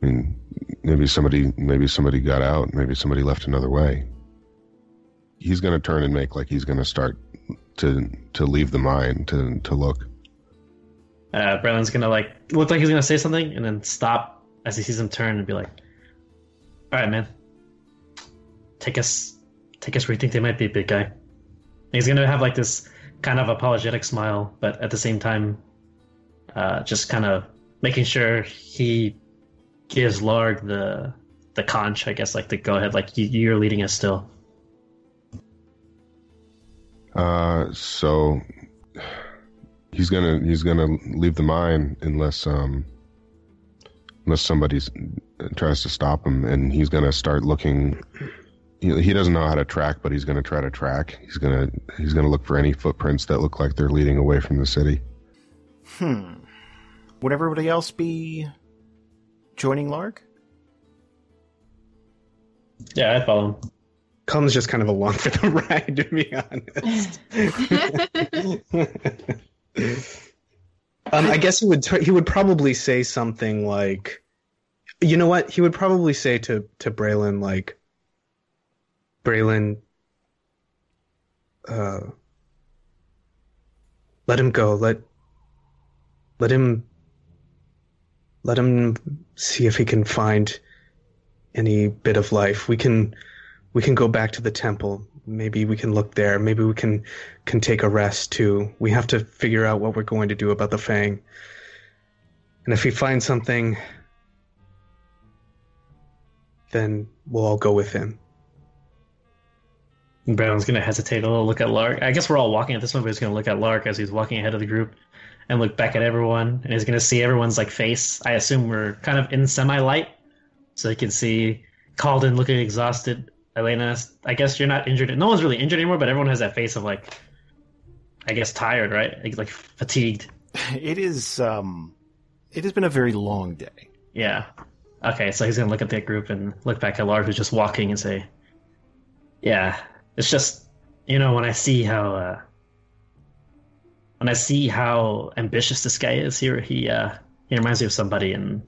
I mean, maybe somebody, maybe somebody got out. Maybe somebody left another way. He's going to turn and make like he's going to start to to leave the mine to to look. Uh, Braylon's gonna like look like he's gonna say something and then stop as he sees him turn and be like, "All right, man, take us, take us where you think they might be, big guy." And he's gonna have like this kind of apologetic smile, but at the same time, uh, just kind of making sure he gives Larg the the conch, I guess, like the go ahead, like you, you're leading us still. Uh, so he's gonna he's gonna leave the mine unless um unless somebody tries to stop him, and he's gonna start looking. You know, he doesn't know how to track, but he's gonna try to track. He's gonna he's gonna look for any footprints that look like they're leading away from the city. Hmm. Would everybody else be joining Larg? Yeah, I follow him. Cullen's just kind of along for the ride, to be honest. um, I guess he would he would probably say something like, you know what? He would probably say to to Braylon like, Braylon, uh, let him go. Let let him let him see if he can find any bit of life. We can we can go back to the temple. Maybe we can look there. Maybe we can can take a rest too. We have to figure out what we're going to do about the Fang. And if we find something, then we'll all go with him. Braylon's gonna hesitate a little, look at Larg. I guess we're all walking at this point, but he's gonna look at Larg as he's walking ahead of the group and look back at everyone, and he's gonna see everyone's like face. I assume we're kind of in semi light, so he can see Kalden looking exhausted. Elena, I guess you're not injured. No one's really injured anymore, but everyone has that face of like, I guess tired, right? Like, like fatigued. It is. Um, it has been a very long day. Yeah. Okay, so he's gonna look at that group and look back at Larg, who's just walking, and say, "Yeah, it's just you know when I see how uh, when I see how ambitious this guy is here, he uh, he reminds me of somebody, and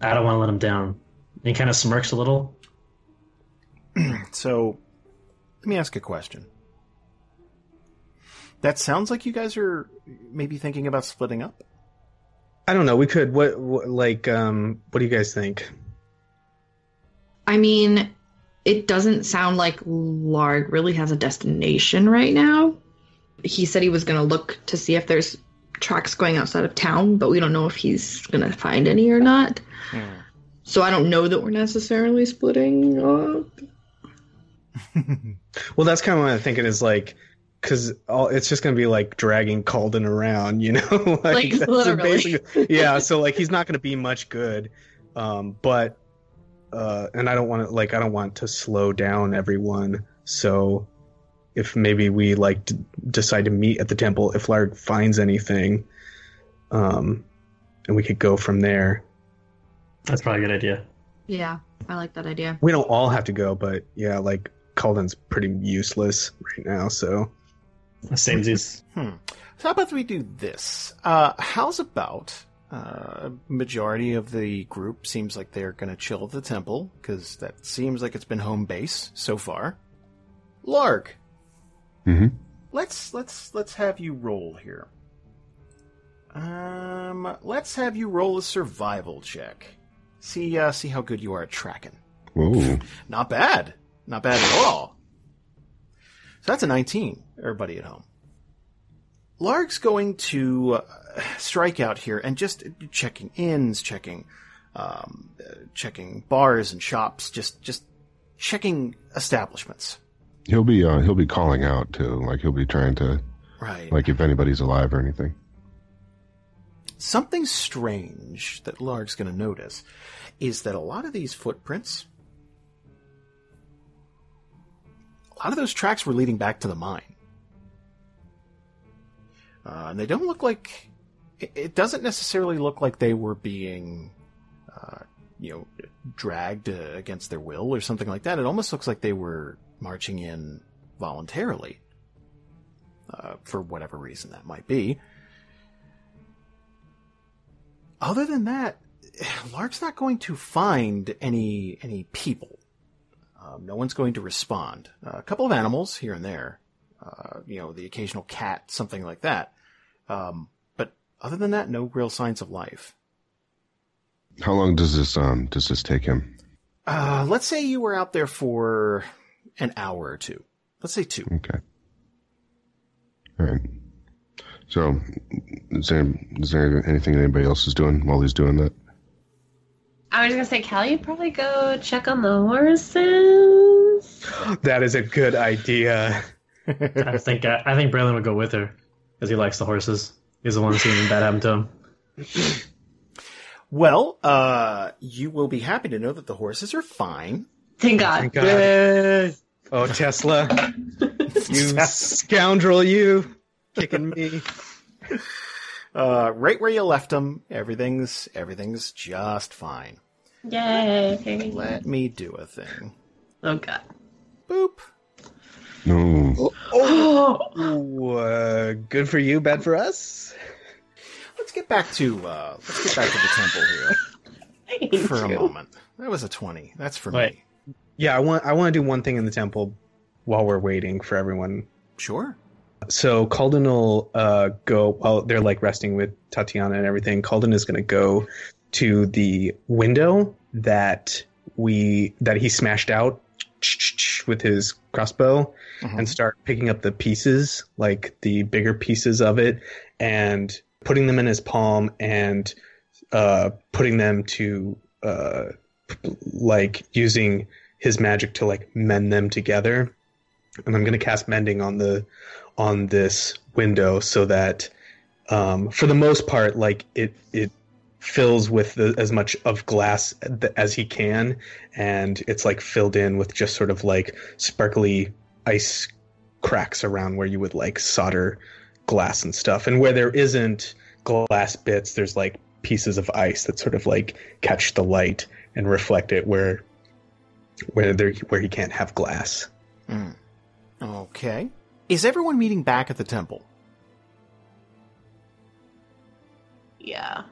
I don't want to let him down." And he kind of smirks a little. So, let me ask a question. That sounds like you guys are maybe thinking about splitting up. I don't know. We could. What, what like um what do you guys think? I mean, it doesn't sound like Larg really has a destination right now. He said he was going to look to see if there's tracks going outside of town, but we don't know if he's going to find any or not. So I don't know that we're necessarily splitting up. Well, that's kind of what I'm thinking is like, because it's just gonna be like dragging Kalden around, you know? Like, that's literally. basically- yeah. So like, he's not gonna be much good. Um, but, uh, and I don't want to like, I don't want to slow down everyone. So, if maybe we like d- decide to meet at the temple, if Larg finds anything, um, and we could go from there. That's probably a good idea. Yeah, I like that idea. We don't all have to go, but yeah, like Kalden's pretty useless right now. So. Samesies. Hmm. So how about we do this? Uh, how's about uh, majority of the group seems like they're going to chill at the temple because that seems like it's been home base so far. Larg, hmm let's let's let's have you roll here. Um, let's have you roll a survival check. See uh, see how good you are at tracking. Ooh. Not bad. Not bad at all. So that's a 19, everybody at home. Larg's going to uh, strike out here and just checking inns, checking, um, uh, checking bars and shops, just, just checking establishments. He'll be uh, he'll be calling out too. Like he'll be trying to Right. like if anybody's alive or anything. Something strange that Larg's going to notice is that a lot of these footprints, lot of those tracks were leading back to the mine. Uh, and they don't look like, it, doesn't necessarily look like they were being, uh, you know, dragged uh, against their will or something like that. It almost looks like they were marching in voluntarily, uh, for whatever reason that might be. Other than that, Larg's not going to find any any people. Um, no one's going to respond. Uh, a couple of animals here and there, uh, you know, the occasional cat, something like that. Um, but other than that, no real signs of life. How long does this um does this take him? Uh, let's say you were out there for an hour or two. Let's say two. Okay. All right. So, is there is there anything anybody else is doing while he's doing that? I was gonna say, Kallie, you'd probably go check on the horses. That is a good idea. I think uh, I think Braylon would go with her because he likes the horses. He's the one seeing bad happen to him. Well, uh, you will be happy to know that the horses are fine. Thank God. Thank God. Oh, Tesla, you scoundrel, you kicking me. Uh, right where you left them, everything's everything's just fine. Yay. Let me do a thing. Oh God. Boop. No. Oh, uh, good for you, bad for us. Let's get back to uh, let's get back to the temple here for a moment. That was a twenty. That's for Wait. me. Yeah, I want I want to do one thing in the temple while we're waiting for everyone. Sure. So Kalden will uh, go while they're like resting with Tatiyana and everything. Kalden is going to go to the window that we that he smashed out with his crossbow Mhm. and start picking up the pieces, like the bigger pieces of it, and putting them in his palm and uh, putting them to uh, like using his magic to like mend them together. And I'm gonna cast mending on the on this window so that um, for the most part, like it it fills with the, as much of glass as he can, and it's like filled in with just sort of like sparkly ice cracks around where you would like solder glass and stuff, and where there isn't glass bits, there's like pieces of ice that sort of like catch the light and reflect it where where there where he can't have glass. Mm. Okay. Is everyone meeting back at the temple? Yeah.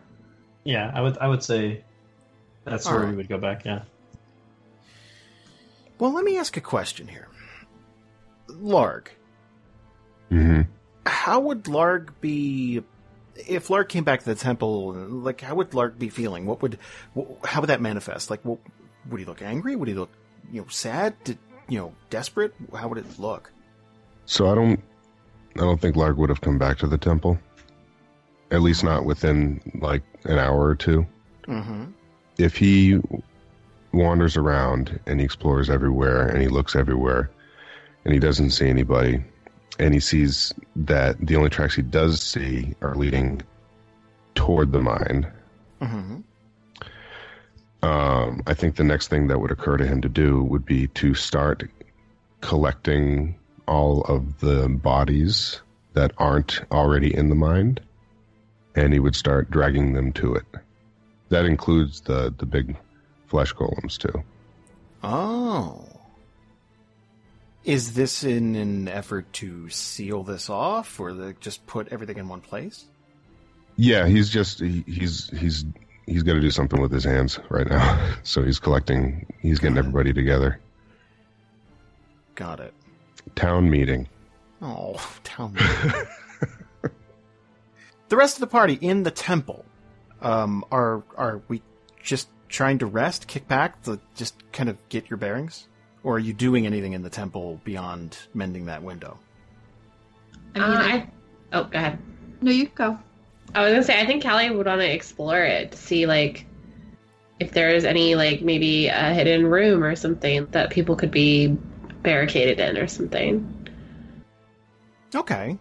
Yeah, I would I would say that's where Alright. we would go back. Yeah. Well, let me ask a question here. Larg, hmm how would Larg be if Larg came back to the temple? Like, how would Larg be feeling? What would, how would that manifest? Like, what, would he look angry? Would he look, you know, sad? Did, you know, desperate? How would it look? So I don't, I don't think Larg would have come back to the temple. At least not within like an hour or two. Mm-hmm. If he wanders around and he explores everywhere and he looks everywhere and he doesn't see anybody and he sees that the only tracks he does see are leading toward the mine, Mm-hmm. um, I think the next thing that would occur to him to do would be to start collecting all of the bodies that aren't already in the mine, and he would start dragging them to it. That includes the the big flesh golems too. Oh. Is this in an effort to seal this off, or the, just put everything in one place? Yeah, he's just he, he's he's he's got to do something with his hands right now. So he's collecting. He's getting everybody together. Got it. Town meeting. Oh, town meeting. the rest of the party in the temple, um, are are we just trying to rest, kick back, to just kind of get your bearings, or are you doing anything in the temple beyond mending that window? I mean, Uh, I, I, oh, go ahead. no, you go. I was gonna say I think Kallie would want to explore it to see like if there is any like maybe a hidden room or something that people could be barricaded in or something. Okay.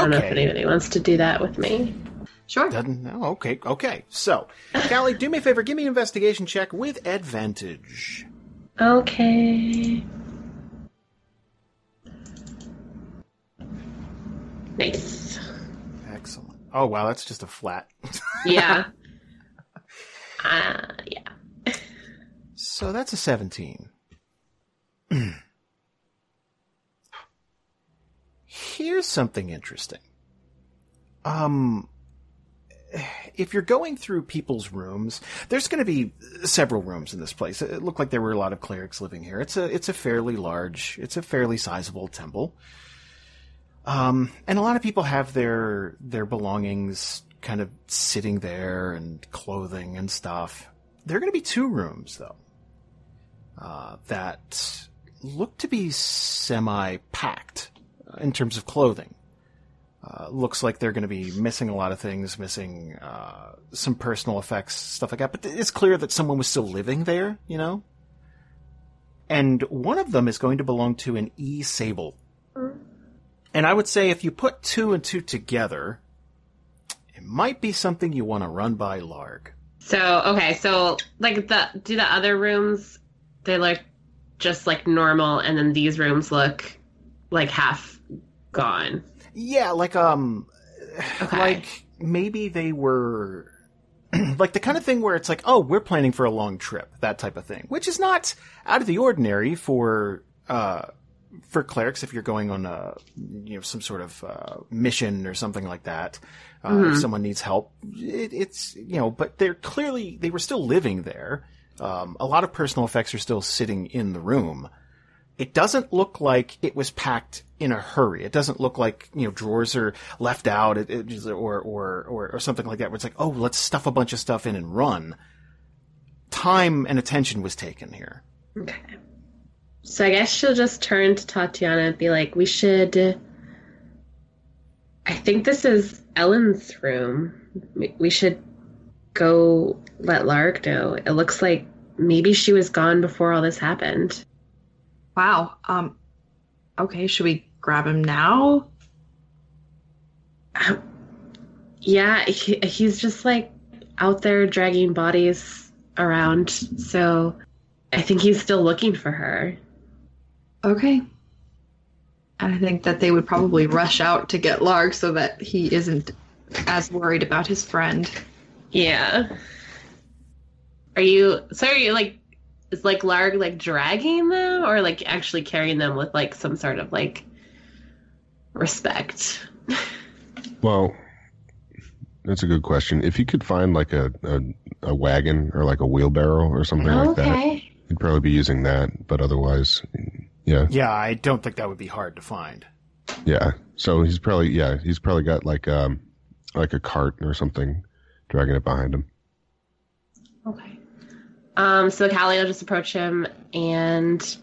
I don't know if anybody wants to do that with me. Sure. Doesn't no. Okay. Okay. So, Kallie, do me a favor. Give me an investigation check with advantage. Okay. Nice. Excellent. Oh wow, that's just a flat. Yeah. uh, yeah. So that's a 17. Here's something interesting. Um, if you're going through people's rooms, there's going to be several rooms in this place. It looked like there were a lot of clerics living here. It's a it's a fairly large, it's a fairly sizable temple. Um, and a lot of people have their their belongings kind of sitting there and clothing and stuff. There are going to be two rooms though uh, that look to be semi-packed uh, in terms of clothing. Uh, looks like they're going to be missing a lot of things, missing uh, some personal effects, stuff like that. But it's clear that someone was still living there, you know. And one of them is going to belong to an E Sable. And I would say if you put two and two together, It might be something you want to run by Larg. So okay, so like the do the other rooms they look just like normal, and then these rooms look like half gone. Yeah, like um, Okay. like maybe they were like the kind of thing where it's like, oh, we're planning for a long trip, that type of thing, which is not out of the ordinary for uh for clerics if you're going on a you know some sort of uh, mission or something like that. Uh, If someone needs help, it, it's you know, but they're clearly they were still living there. Um, a lot of personal effects are still sitting in the room it doesn't look like it was packed in a hurry. It doesn't look like you know drawers are left out, it, it, or, or or or something like that. Where it's like, oh, let's stuff a bunch of stuff in and run. Time and attention was taken here. Okay. So I guess she'll just turn to Tatiyana and be like, "We should." I think this is Ellen's room. We- We should go let Larg know. It looks like maybe she was gone before all this happened. Wow. Um. Okay. Should we grab him now? Uh, yeah, he, he's just like out there dragging bodies around. So I think he's still looking for her. Okay. And I think that they would probably rush out to get Larg so that he isn't as worried about his friend. Yeah. Are you so are you like is like Larg like dragging them or like actually carrying them with like some sort of like respect? Well, that's a good question. If you could find like a, a, a wagon or like a wheelbarrow or something like that, okay. you'd probably be using that. But otherwise, yeah, Yeah, I don't think that would be hard to find. yeah. So he's probably yeah he's probably got like um like a cart or something dragging it behind him. Okay. Um, so Kallie will just approach him and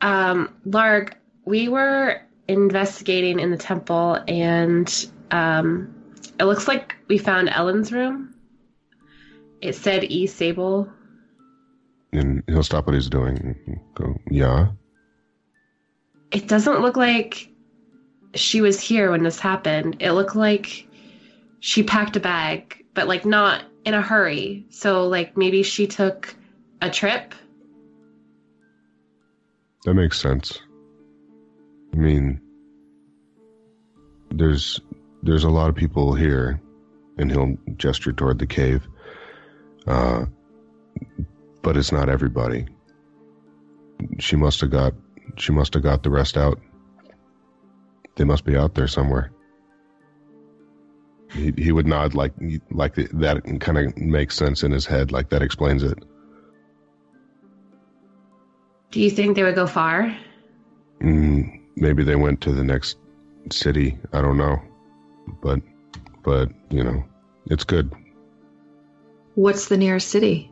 um Larg, we were investigating in the temple and um it looks like we found Ellen's room. It said E Sable. And he'll stop what he's doing. Go yeah. It doesn't look like she was here when this happened. It looked like she packed a bag, but like not in a hurry. So like maybe she took a trip. That makes sense. I mean, there's there's a lot of people here, and he'll gesture toward the cave. Uh, but it's not everybody. She must have got she must have got the rest out. They must be out there somewhere. He he would nod like like that kind of makes sense in his head, like that explains it. Do you think they would go far? Mm, maybe they went to the next city. I don't know, but but you know, it's good. What's the nearest city?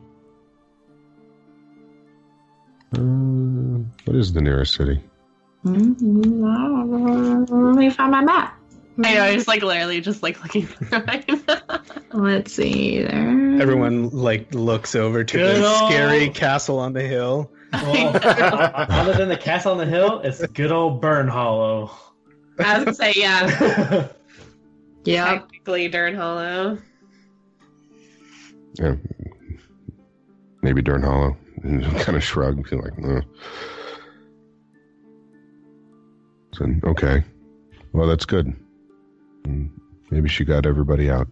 Uh, what is the nearest city? Mm-hmm. Let me find my map. I know, I was like literally just like looking for mine. Let's see there. Everyone like looks over to Good the old- scary castle on the hill. Well, other than the castle on the hill, it's good old Burn Hollow. I was gonna say, yeah, Yeah. technically Dern Hollow. Yeah, maybe Dern Hollow. And kind of shrug, and feel like, uh. So, okay, well that's good. Maybe she got everybody out.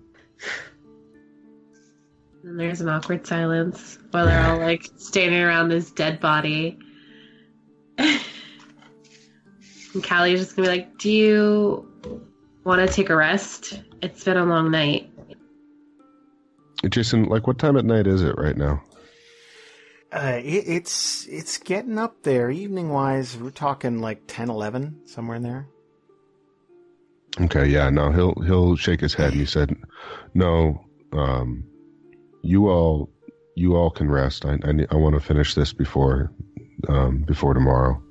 And there's an awkward silence while they're all like standing around this dead body. and Kallie's just gonna be like, Do you want to take a rest? It's been a long night. Jason, like, what time at night is it right now? Uh, it, it's it's getting up there evening wise. We're talking like 10, 11, somewhere in there. Okay, yeah, no, he'll he'll shake his head and he said, "No, um, you all you all can rest. I I, I want to finish this before um, before tomorrow."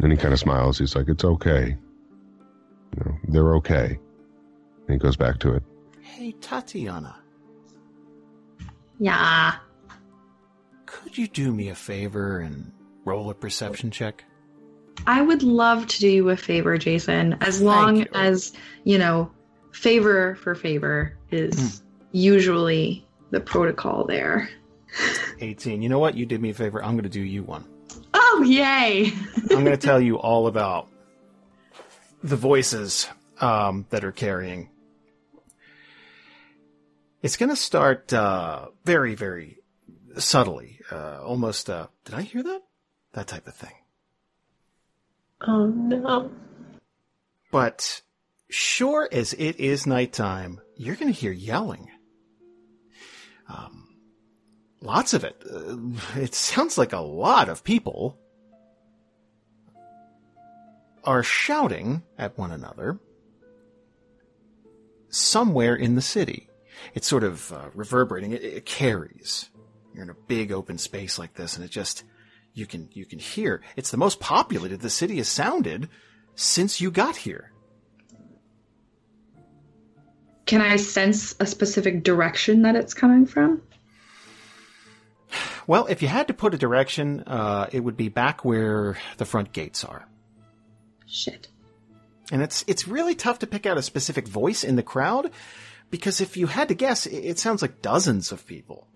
And he kind of smiles. He's like, "It's okay. You know, they're okay." And he goes back to it. Hey, Tatiyana, Yeah. could you do me a favor and roll a perception check? I would love to do you a favor, Jason, as long you. as, you know, favor for favor is usually the protocol there. 18. You know what? You did me a favor. I'm going to do you one. Oh, yay! I'm going to tell you all about the voices um, that are carrying. It's going to start uh, very, very subtly, uh, almost. Uh, did I hear that? That type of thing. Oh no. But sure as it is nighttime, you're going to hear yelling. Um, lots of it. Uh, it sounds like a lot of people are shouting at one another somewhere in the city. It's sort of uh, reverberating. It, it carries. You're in a big open space like this, and it just you can you can hear. It's the most populated the city has sounded since you got here. Can I sense a specific direction that it's coming from? Well, if you had to put a direction, uh, it would be back where the front gates are. Shit. And it's it's really tough to pick out a specific voice in the crowd because if you had to guess, it, it sounds like dozens of people.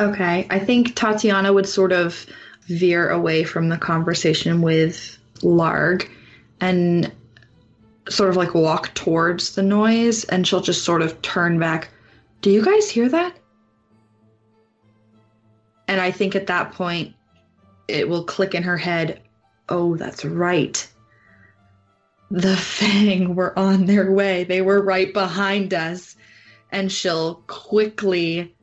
Okay, I think Tatiyana would sort of veer away from the conversation with Larg and sort of like walk towards the noise and she'll just sort of turn back. Do you guys hear that? And I think at that point it will click in her head, "Oh, that's right. The Fang were on their way. They were right behind us." And she'll quickly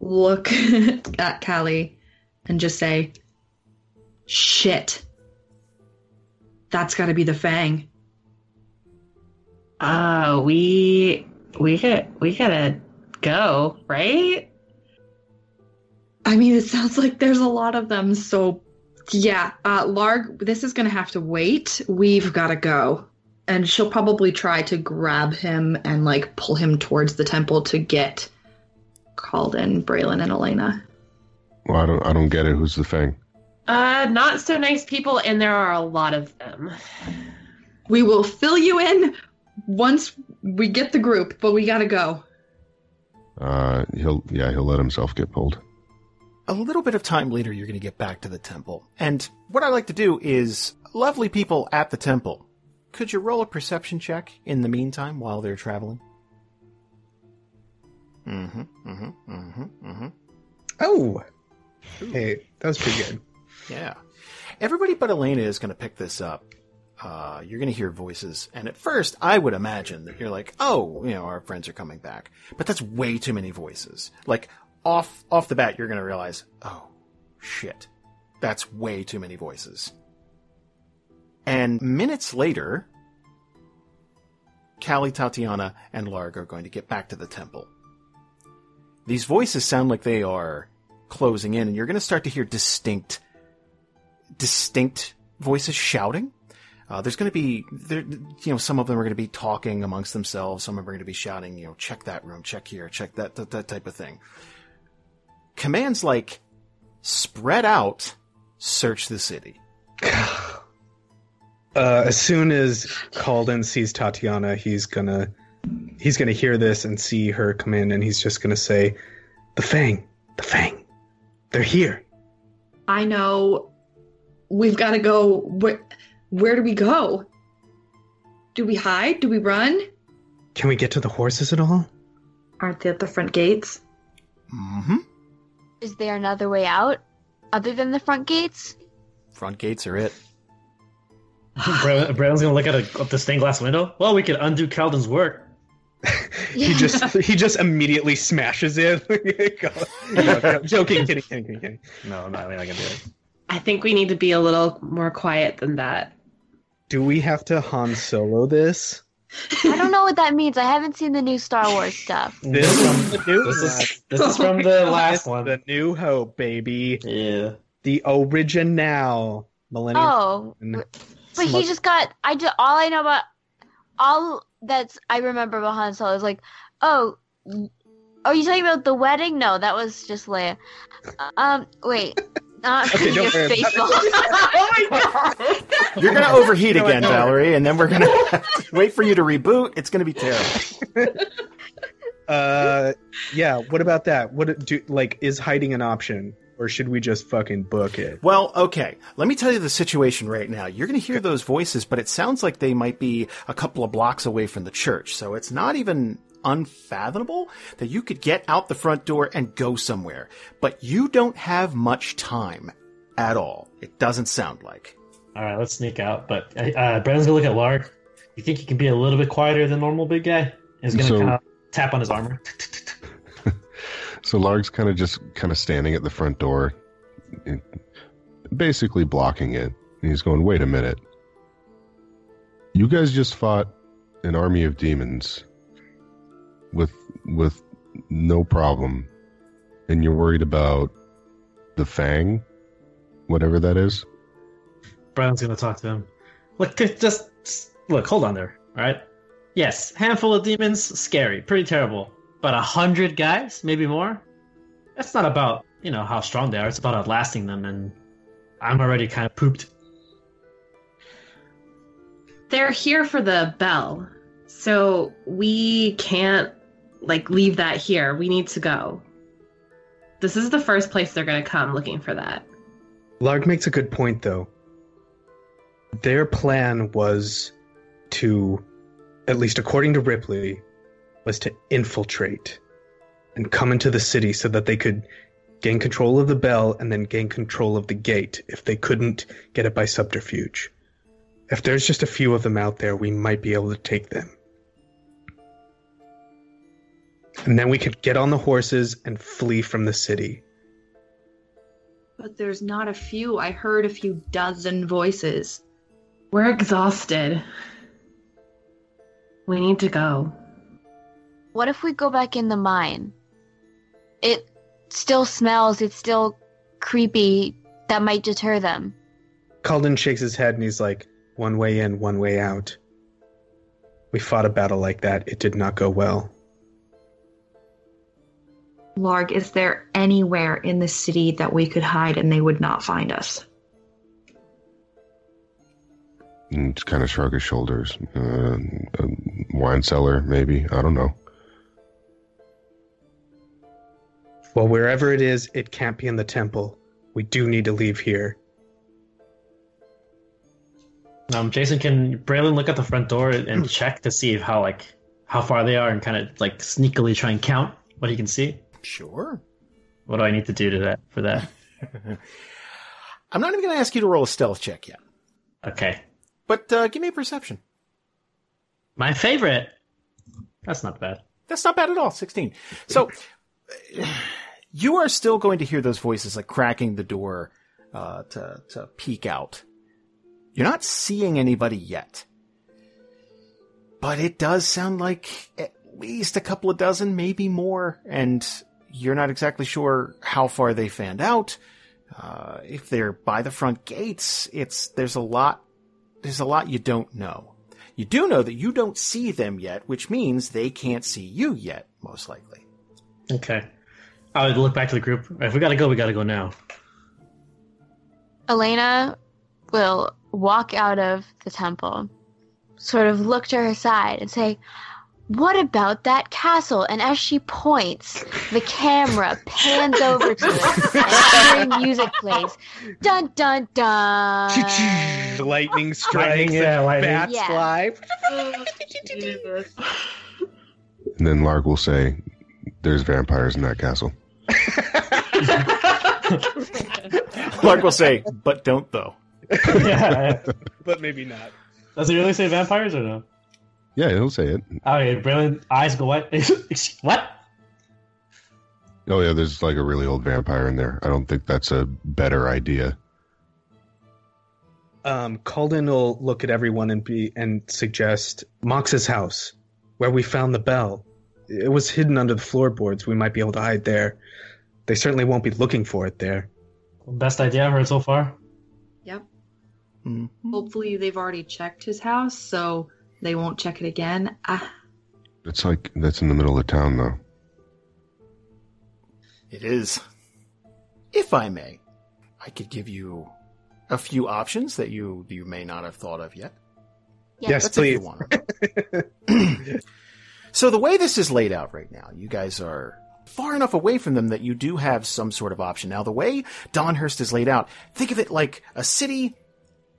look at Kallie and just say, Shit. That's gotta be the Fang. Uh, we we got we gotta go, right? I mean, it sounds like there's a lot of them, so yeah, uh, Larg, this is gonna have to wait. We've gotta go. And she'll probably try to grab him and like pull him towards the temple to get Kalden Braylon, and Elena. Well, I don't I don't get it. Who's the Fang? Uh, not so nice people, and there are a lot of them. We will fill you in once we get the group, but we gotta go. Uh, he'll yeah he'll let himself get pulled. A little bit of time later, you're going to get back to the temple. And what I like to do is, lovely people at the temple, could you roll a perception check in the meantime while they're traveling? Mm-hmm, mm-hmm, mm-hmm, mm-hmm. Oh, hey, that was pretty good. Yeah. Everybody but Elena is going to pick this up. Uh, you're going to hear voices. And at first, I would imagine that you're like, oh, you know, our friends are coming back. But that's way too many voices. Like, off, off the bat, you're going to realize, oh, shit. That's way too many voices. And minutes later, Kallie, Tatiyana, and Larg are going to get back to the temple. These voices sound like they are closing in, and you're going to start to hear distinct, distinct voices shouting. Uh, there's going to be, there, you know, some of them are going to be talking amongst themselves. Some of them are going to be shouting, you know, check that room, check here, check that, that, that type of thing. Commands like spread out, search the city. Uh, as soon as Kalden sees Tatiyana, he's gonna he's gonna hear this and see her come in, and he's just gonna say, "The Fang, the Fang, they're here." I know we've got to go. Where, where do we go? Do we hide? Do we run? Can we get to the horses at all? Aren't they at the front gates? Mm-hmm. Is there another way out other than the front gates? Front gates are it. Bra- Brandon's gonna look at a, up the stained glass window. Well, we could undo Kalden's work. He just he just immediately smashes it. No, no, joking, kidding, kidding, kidding, kidding. No, I'm not, I'm not gonna do it. I think we need to be a little more quiet than that. Do we have to Han Solo this? I don't know what that means. I haven't seen the new Star Wars stuff. This is the new This is this is from the last one. the New Hope, baby. Yeah. The original Millennium. Oh, Falcon. but he just got. I just all I know about all that's I remember about Han Solo is like, oh, are you talking about the wedding? No, that was just Leia. Um, wait, Not Okay, don't your worry oh my god! You're gonna overheat You know what, again. Valerie, and then we're gonna have to wait for you to reboot. It's gonna be terrible. Uh, yeah. What about that? What do like is hiding an option, or should we just fucking book it? Well, okay. Let me tell you the situation right now. You're going to hear those voices, but it sounds like they might be a couple of blocks away from the church. So it's not even unfathomable that you could get out the front door and go somewhere. But you don't have much time at all. It doesn't sound like. All right, let's sneak out. But uh, Brandon's gonna look at Larg. You think he can be a little bit quieter than normal, big guy? He's gonna So- kind of tap on his armor. So Larg's kind of just kind of standing at the front door, basically blocking it. And he's going, "Wait a minute. You guys just fought an army of demons with with no problem, and you're worried about the Fang, whatever that is." Brandon's gonna talk to him. Look, just, just look. Hold on there. All right. Yes, handful of demons, scary, pretty terrible. But a hundred guys, maybe more. That's not about you know how strong they are. It's about outlasting them, and I'm already kind of pooped. They're here for the bell, so we can't like leave that here. We need to go. This is the first place they're gonna come looking for that. Larg makes a good point, though. Their plan was to, at least according to Ripley, was to infiltrate and come into the city so that they could gain control of the bell and then gain control of the gate if they couldn't get it by subterfuge. If there's just a few of them out there, we might be able to take them. And then we could get on the horses and flee from the city. But there's not a few. I heard a few dozen voices. We're exhausted. We need to go. What if we go back in the mine? It still smells, it's still creepy. That might deter them. Kalden shakes his head and he's like, one way in, one way out. We fought a battle like that. It did not go well. Larg, is there anywhere in the city that we could hide and they would not find us? And just kind of shrug his shoulders. Uh, a wine cellar, maybe. I don't know. Well, wherever it is, it can't be in the temple. We do need to leave here. Um, Jason, can Braylon look at the front door and check to see how like how far they are and kind of like sneakily try and count what he can see? Sure. What do I need to do to that for that? I'm not even going to ask you to roll a stealth check yet, Okay, but uh, give me a perception. my favorite. That's not bad. That's not bad at all. 16. So you are still going to hear those voices like cracking the door uh, to to peek out. You're not seeing anybody yet, but it does sound like at least a couple of dozen, maybe more, and you're not exactly sure how far they fanned out. Uh, if they're by the front gates, it's there's a lot there's a lot you don't know. You do know that you don't see them yet, which means they can't see you yet, most likely. Okay, I would look back to the group. If we gotta go, we gotta go now. Elena will walk out of the temple, sort of look to her side and say, What about that castle? And as she points, the camera pans over to it and cheering music plays. Dun dun dun. lightning strikes, yeah, and lightning. bats Yeah. fly. And then Larg will say, "There's vampires in that castle." Larg will say, but don't though. yeah, But maybe not. does he really say vampires or no? Yeah, he'll say it. Okay, brilliant eyes go white. what? Oh yeah, there's like a really old vampire in there. I don't think that's a better idea. Um, Kalden will look at everyone and be and suggest Mox's house, where we found the bell. It was hidden under the floorboards. We might be able to hide there. They certainly won't be looking for it there. Best idea I've heard so far. Yep. Mhm. Hopefully they've already checked his house, so they won't check it again. Ah, It's like that's in the middle of town though. It is. If I may, I could give you a few options that you you may not have thought of yet. Yeah. Yes, That's if you please. want. so the way this is laid out right now, you guys are far enough away from them that you do have some sort of option. Now, the way Donhurst is laid out, think of it like a city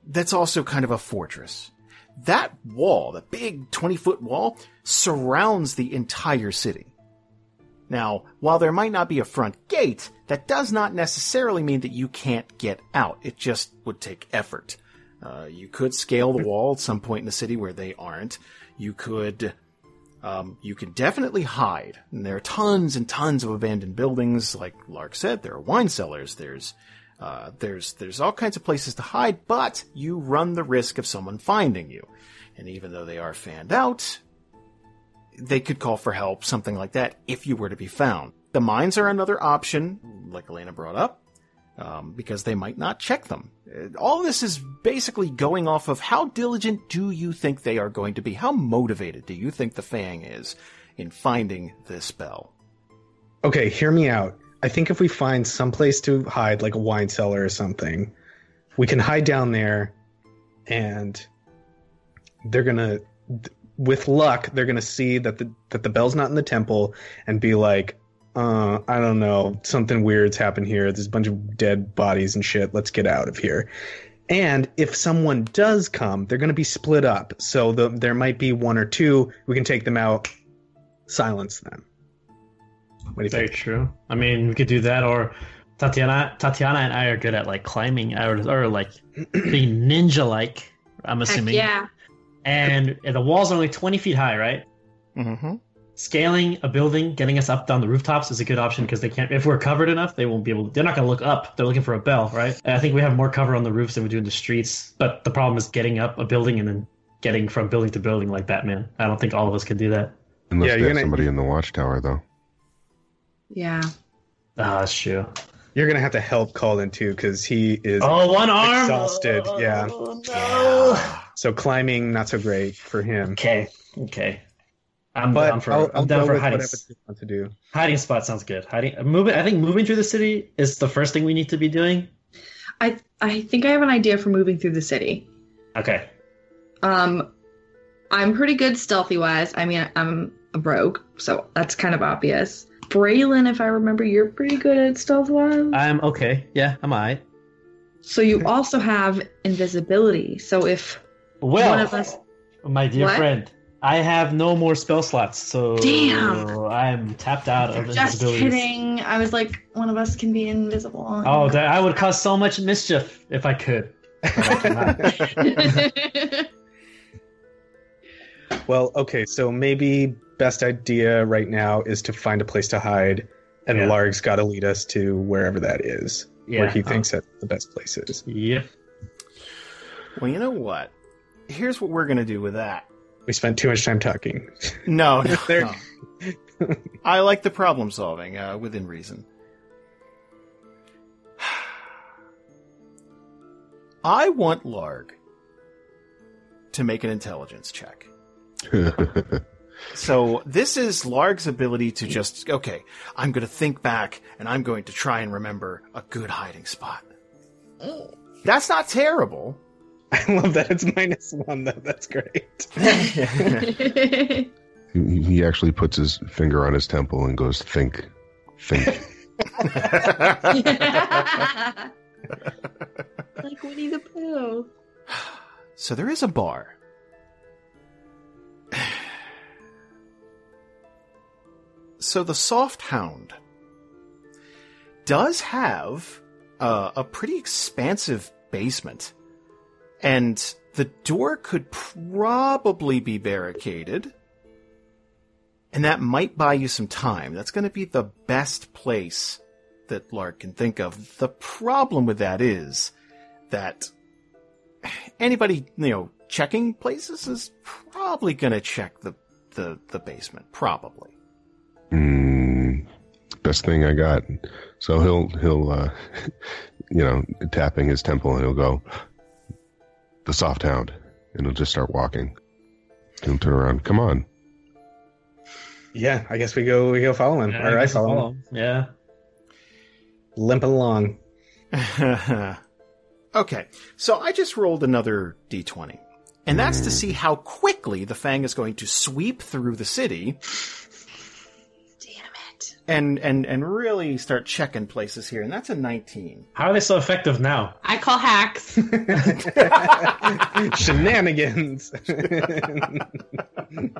that's also kind of a fortress. That wall, the big 20 foot wall, surrounds the entire city. Now, while there might not be a front gate, that does not necessarily mean that you can't get out. It just would take effort. Uh, you could scale the wall at some point in the city where they aren't. You could, um, you could definitely hide. And there are tons and tons of abandoned buildings. Like Larg said, there are wine cellars. There's, uh, there's, there's all kinds of places to hide, but you run the risk of someone finding you. And even though they are fanned out, they could call for help, something like that, if you were to be found. The mines are another option, like Elena brought up, um, because they might not check them. Uh, All this is basically going off of how diligent do you think they are going to be? How motivated do you think the Fang is in finding this bell? Okay, hear me out. I think if we find some place to hide, like a wine cellar or something, we can hide down there, and they're gonna, with luck, they're gonna see that the that the bell's not in the temple and be like, uh, I don't know, something weird's happened here. There's a bunch of dead bodies and shit. Let's get out of here. And if someone does come, they're gonna be split up. So the, there might be one or two. We can take them out, silence them. What do you Very think? true. I mean, we could do that, or Tatiyana, Tatiyana and I are good at like climbing, or, or like being ninja-like. I'm Heck assuming. yeah. And the walls are only 20 feet high, right? Mm-hmm. Scaling a building, getting us up down the rooftops is a good option because they can't. If we're covered enough, they won't be able. They're not going to look up. They're looking for a bell, right? And I think we have more cover on the roofs than we do in the streets. But the problem is getting up a building and then getting from building to building like Batman. I don't think all of us could do that. Unless Yeah, they you're have gonna- somebody in the watchtower, though. Yeah. Ah, that's true. You're gonna have to help Kalden too, because he is Oh, one arm. exhausted. Yeah. Oh, no. so climbing not so great for him. Okay. Okay. I'm But down for. I'll, I'm I'll down for hiding. want to do. Hiding spot sounds good. Hiding. Moving. I think moving through the city is the first thing we need to be doing. I I think I have an idea for moving through the city. Okay. Um, I'm pretty good stealthy wise. I mean, I'm a rogue, so that's kind of obvious. Braylon, if I remember, you're pretty good at stealth wise. I'm okay. Yeah, I'm alright. So you also have invisibility. So if Well, one of us, my dear What? friend, I have no more spell slots, so Damn. I'm tapped out of invisibility just kidding, I was like, one of us can be invisible. Oh, that, I would cause so much mischief if I could. But I. Well, okay, so maybe best idea right now is to find a place to hide, and Yeah. Larg's got to lead us to wherever that is, where he thinks that the best place is. yep. Well, you know what? Here's what we're gonna do with that. We spent too much time talking. No, no, There- no. I like the problem solving uh, within reason. I want Larg to make an intelligence check. So this is Larg's ability to just okay. I'm going to think back and I'm going to try and remember a good hiding spot. That's not terrible. I love that it's minus one, though. That's great. he, he actually puts his finger on his temple and goes, "Think, think." like Winnie the Pooh. So there is a bar. So the Soft Hound does have uh, a pretty expansive basement, and the door could probably be barricaded, and that might buy you some time. That's going to be the best place that Larg can think of. The problem with that is that anybody you know checking places is probably going to check the, the the basement probably Mm, best thing I got. So he'll he'll uh, you know tapping his temple and he'll go the soft hound and he'll just start walking. He'll turn around. Come on. Yeah, I guess we go we go follow him, Yeah, or I guess follow him, follow him. Yeah. limping along. okay, so I just rolled another d20. And that's to see how quickly the Fang is going to sweep through the city Damn it. And, and, and really start checking places here. And that's a 19. How are they so effective now? I call hacks. Shenanigans.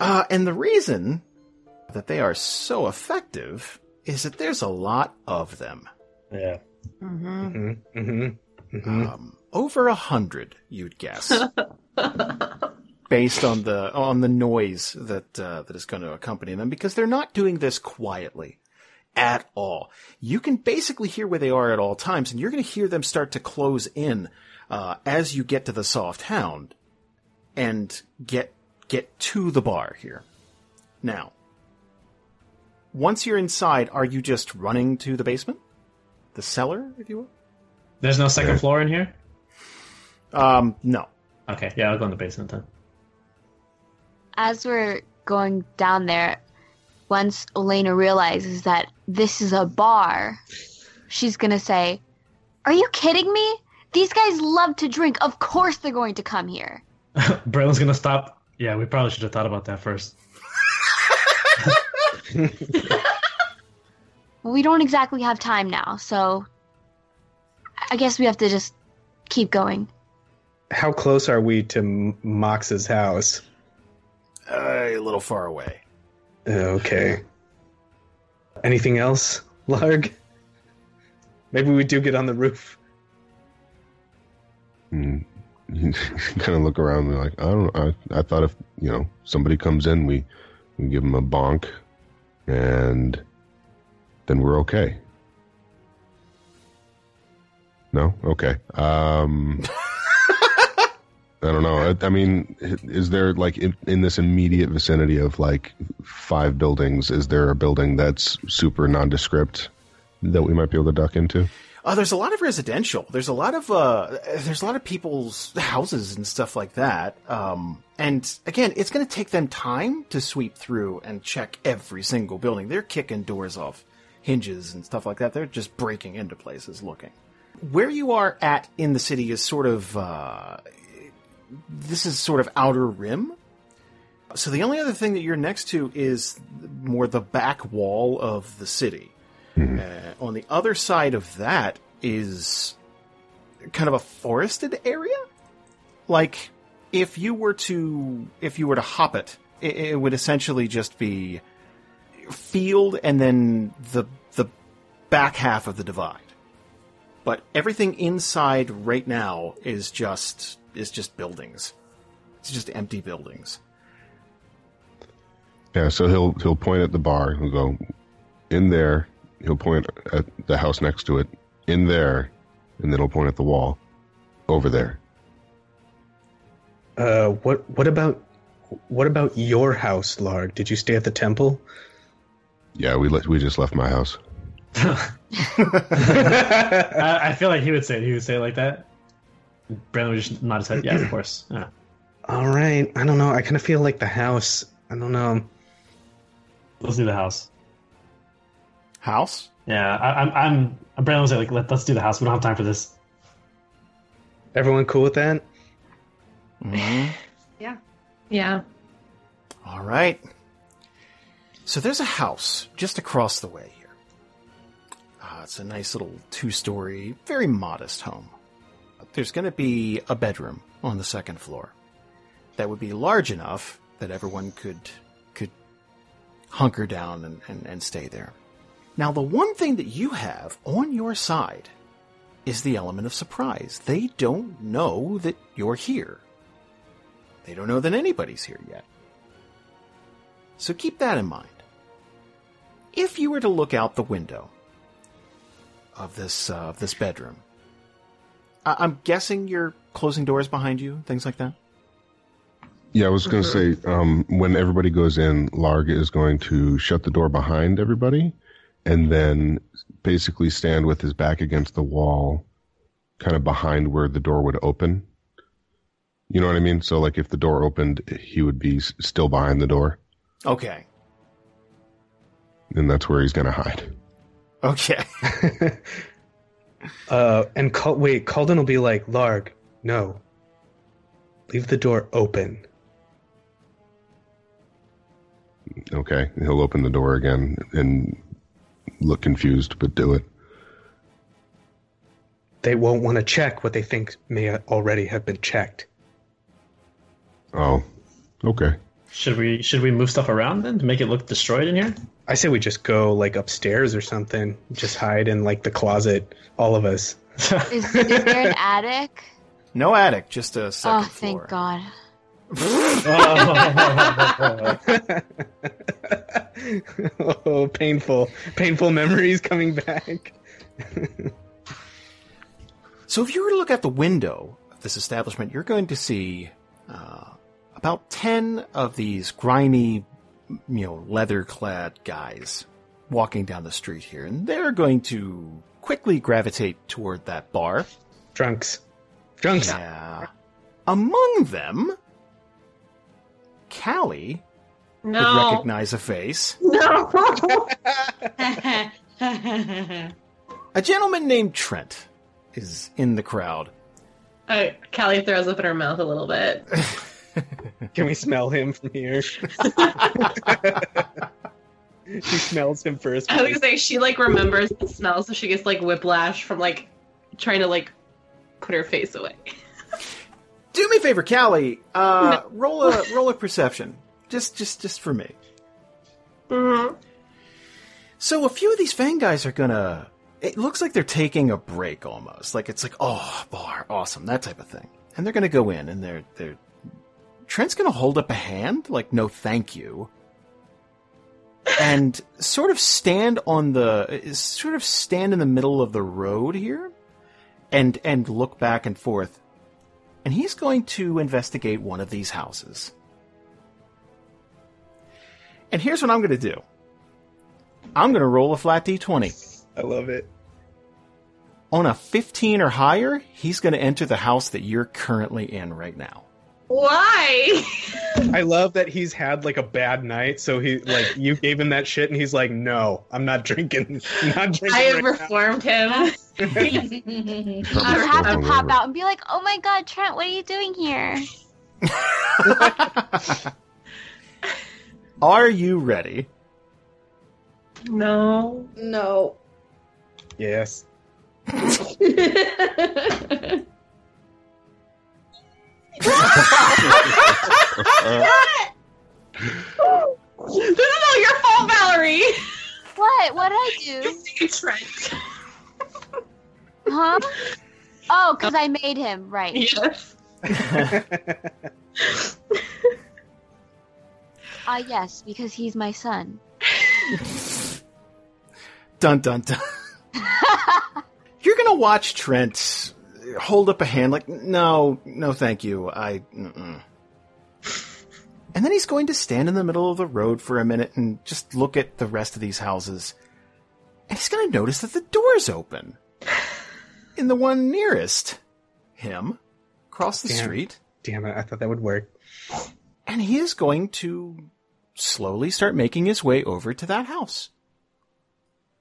Uh, and the reason that they are so effective is that there's a lot of them. Yeah. Mm-hmm. hmm hmm Um, over a hundred, you'd guess, based on the on the noise that uh, that is going to accompany them, because they're not doing this quietly at all. You can basically hear where they are at all times, and you're going to hear them start to close in uh, as you get to the soft hound and get get to the bar here. Now, once you're inside, are you just running to the basement, the cellar, if you will? There's no second floor in here? Um, no. Okay, yeah, I'll go in the basement then. As we're going down there, once Elena realizes that this is a bar, she's gonna say, Are you kidding me? These guys love to drink. Of course they're going to come here. Braylon's gonna stop. Yeah, we probably should have thought about that first. We don't exactly have time now, so I guess we have to just keep going. How close are we to M- Mox's house? Uh, a little far away. Okay. Anything else, Larg? Maybe we do get on the roof. And kind of look around and like, I don't. I, I thought if, you know, somebody comes in, we, we give them a bonk and then we're okay. No? Okay. Um, I don't know. I, I mean, is there like in, in this immediate vicinity of like five buildings, is there a building that's super nondescript that we might be able to duck into? Uh, there's a lot of residential. There's a lot of uh, there's a lot of people's houses and stuff like that. Um, and again, it's going to take them time to sweep through and check every single building. They're kicking doors off hinges and stuff like that. They're just breaking into places looking. Where you are at in the city is sort of uh, this is sort of outer rim. So the only other thing that you're next to is more the back wall of the city. Uh, on the other side of that is kind of a forested area. Like if you were to if you were to hop it, it, it would essentially just be field and then the the back half of the divide. But everything inside right now is just is just buildings. It's just empty buildings. Yeah, so he'll he'll point at the bar. He'll go in there. He'll point at the house next to it. In there, and then he'll point at the wall. Over there. Uh, what what about what about your house, Larg? Did you stay at the temple? Yeah, we let we just left my house. I, I feel like he would say it. He would say it like that. Braylon would just nod his head. Yeah, of course. Yeah. All right. I don't know. I kind of feel like the house. I don't know. Let's do the house. House? Yeah, I, I'm. I'm. Braylon was like, Let, let's do the house. We don't have time for this. Everyone cool with that? yeah. Yeah. All right. So there's a house just across the way here. Uh, it's a nice little two story, very modest home. There's going to be a bedroom on the second floor that would be large enough that everyone could could hunker down and, and, and stay there. Now, the one thing that you have on your side is the element of surprise. They don't know that you're here. They don't know that anybody's here yet. So keep that in mind. If you were to look out the window of this uh, of this bedroom, I- I'm guessing you're closing doors behind you, things like that. Yeah, I was going to say um, when everybody goes in, Larg is going to shut the door behind everybody, and then basically stand with his back against the wall, kind of behind where the door would open. You know what I mean? So, like, if the door opened, he would be s- still behind the door, Okay. and that's where he's going to hide. Okay. uh, and Cal- wait, Kalden will be like, Larg, no. Leave the door open. Okay, he'll open the door again and look confused, but do it. They won't want to check what they think may already have been checked. Oh, okay. Should we should we move stuff around then to make it look destroyed in here? I say we just go like upstairs or something. Just hide in like the closet, all of us. Is, is there an attic? No attic, just a second Oh, thank floor. God. oh, painful, painful memories coming back. So if you were to look out the window of this establishment, you're going to see uh, about ten of these grimy, you know, leather-clad guys walking down the street here, and they're going to quickly gravitate toward that bar. Drunks, drunks. Yeah. Among them, Kallie would recognize a face. No. A gentleman named Trent is in the crowd. uh, Kallie throws up in her mouth a little bit. Can we smell him from here? she smells him first. I was gonna say she like remembers the smell, so she gets like whiplash from like trying to like put her face away. Do me a favor, Kallie. Uh, roll a roll a perception, just just just for me. Mm-hmm. So a few of these Fang guys are gonna. It looks like they're taking a break almost. Like it's like, oh, bar, awesome, that type of thing. And they're gonna go in and they're they're. Trent's gonna hold up a hand, like no, thank you, and sort of stand on the sort of stand in the middle of the road here, and and look back and forth. And he's going to investigate one of these houses. And here's what I'm going to do. I'm going to roll a flat d20. I love it. On a 15 or higher, he's going to enter the house that you're currently in right now. Why? I love that he's had like a bad night, so he like you gave him that shit, and he's like, "No, I'm not drinking. I'm not drinking." I have right now." reformed him. You have to pop out and be like, "Oh my God, Trent, what are you doing here?" Are you ready? no. No. Yes. this is all your fault, Valerie. What? What did I do? You Trent. Huh? Oh, because I made him right. Yes. Ah, yes, because he's my son. Dun dun dun. You're gonna watch Trent hold up a hand like, no, no, thank you. I. Mm-mm. And then he's going to stand in the middle of the road for a minute and just look at the rest of these houses. And he's going to notice that the door's open. In the one nearest him, across the Damn. street. Damn it! I thought that would work. And he is going to slowly start making his way over to that house.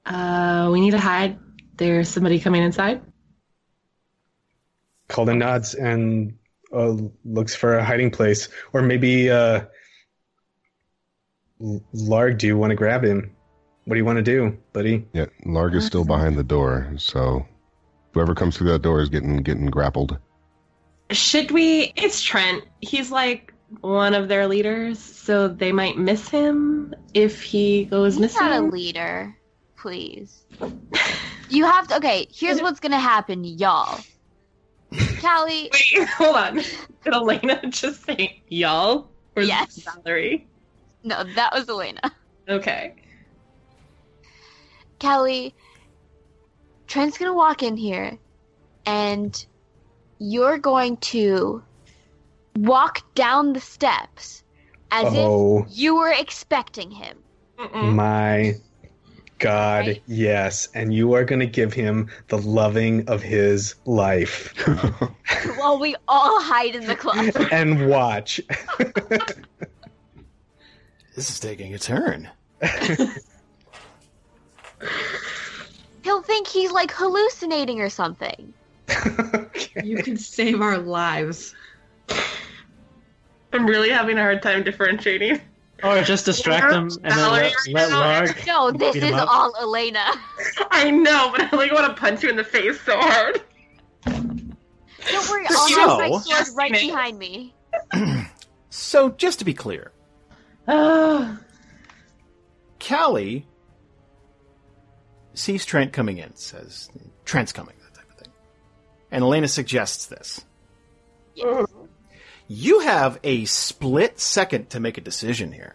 Uh, we need to hide. There's somebody coming inside. Kalden nods and uh, looks for a hiding place, or maybe uh, Larg. Do you want to grab him? What do you want to do, buddy? Yeah, Larg is still behind the door, so whoever comes through that door is getting getting grappled. Should we? It's Trent. He's like one of their leaders, so they might miss him if he goes He's not a leader. Please. You have to. Okay, here's what's gonna happen, y'all. Kallie, Wait, hold on. Did Elena just say y'all? Or Yes. Valerie. no, that was Elena. Okay. Kallie, Trent's gonna walk in here, and you're going to walk down the steps as Oh. if you were expecting him. Mm-mm. My God, Right? yes. And you are going to give him the loving of his life. While we all hide in the closet. and watch. This is taking a turn. He'll think he's like hallucinating or something. okay. You can save our lives. I'm really having a hard time differentiating. Or just distract them and then let, let Larg. No, this beat him is up. all Elena. I know, but I like want to punch you in the face so hard. Don't worry, I'll So- have my sword right Yes, behind me. So, just to be clear, Kallie sees Trent coming in, says, Trent's coming, that type of thing. And Elena suggests this. Yes. You have a split second to make a decision here.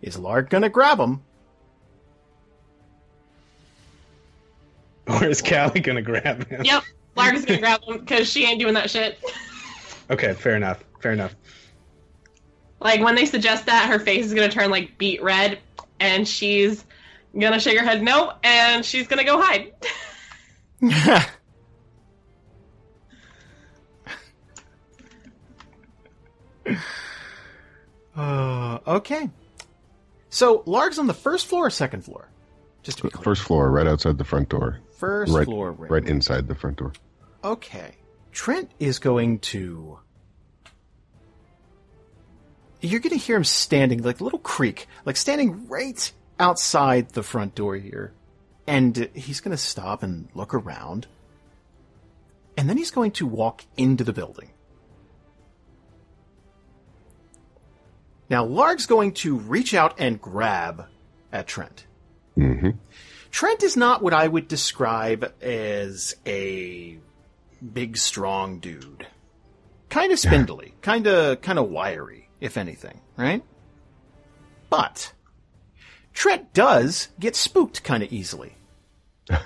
Is Larg gonna grab him? Or is Kallie gonna grab him? yep. Larga's gonna grab him because she ain't doing that shit. Okay, fair enough. Fair enough. Like when they suggest that, her face is gonna turn like beet red, and she's gonna shake her head no, and she's gonna go hide. uh, okay. So, Larg's on the first floor or second floor? Just to be clear. First floor, right outside the front door. First right, floor. right inside the front door. Okay. Trent is going to. You're going to hear him standing, like a little creak, like standing right outside the front door here. And he's going to stop and look around. And then he's going to walk into the building. Now, Larg's going to reach out and grab at Trent. hmm Trent is not what I would describe as a big, strong dude. Kind of spindly, kind of, kind of wiry, if anything, right? But Trent does get spooked kind of easily.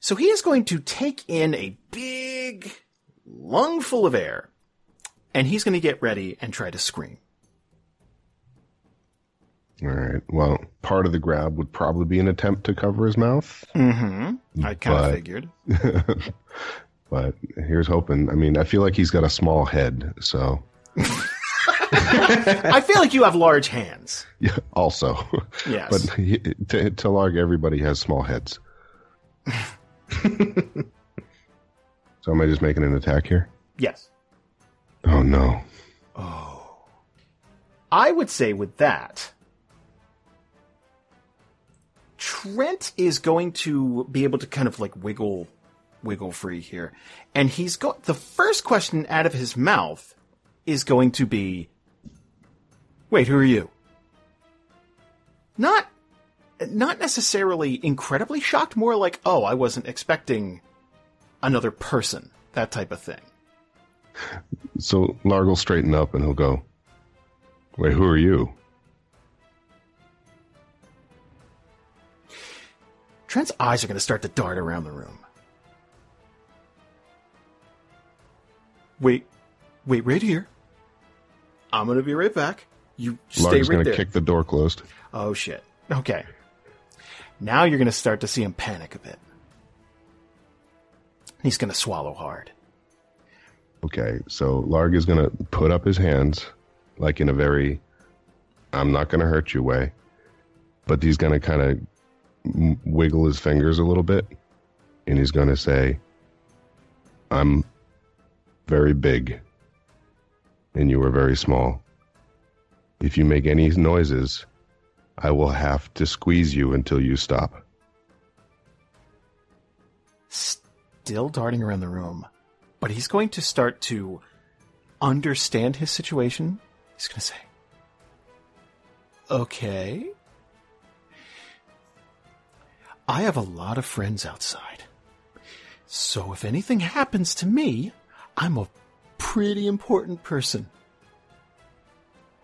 so he is going to take in a big lungful of air, and he's going to get ready and try to scream. All right. Well, part of the grab would probably be an attempt to cover his mouth. Mm-hmm. I kind of figured. but here's hoping. I mean, I feel like he's got a small head, so I feel like you have large hands. yeah. Also, Yes. but he, to, to Larg, everybody has small heads. so am I just making an attack here? yes. Oh no. Oh. I would say with that, Trent is going to be able to kind of like wiggle, wiggle free here. And he's got the first question out of his mouth is going to be, wait, who are you? Not, not necessarily incredibly shocked, more like, oh, I wasn't expecting another person, that type of thing. So Larg will straighten up and he'll go, "Wait, who are you?" Trent's eyes are going to start to dart around the room. Wait, wait, right here. I'm going to be right back. You stay Larg's right gonna there. kick the door closed. Oh shit. Okay. Now you're going to start to see him panic a bit. He's going to swallow hard. Okay, so Larg is going to put up his hands, like in a very, I'm not going to hurt you way, but he's going to kind of wiggle his fingers a little bit, and he's going to say, I'm very big, and you are very small. If you make any noises, I will have to squeeze you until you stop. Still darting around the room, but he's going to start to understand his situation. He's going to say, Okay. I have a lot of friends outside. So if anything happens to me, I'm a pretty important person.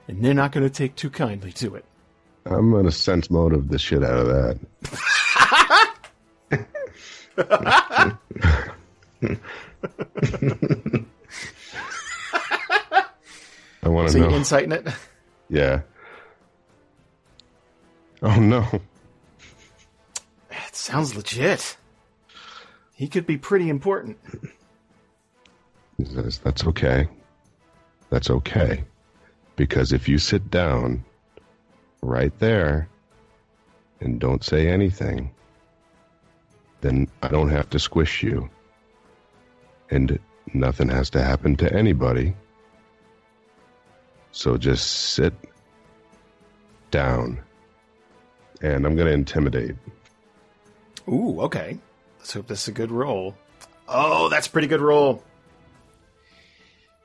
And they're not going to take too kindly to it. I'm going to sense motive the shit out of that. I want to So you know. insighting it? yeah. Oh no. It sounds legit. He could be pretty important. He says, That's okay. That's okay. Because if you sit down right there and don't say anything, then I don't have to squish you. And nothing has to happen to anybody. So just sit down. And I'm going to intimidate. Ooh, okay. Let's hope this is a good roll. Oh, that's a pretty good roll.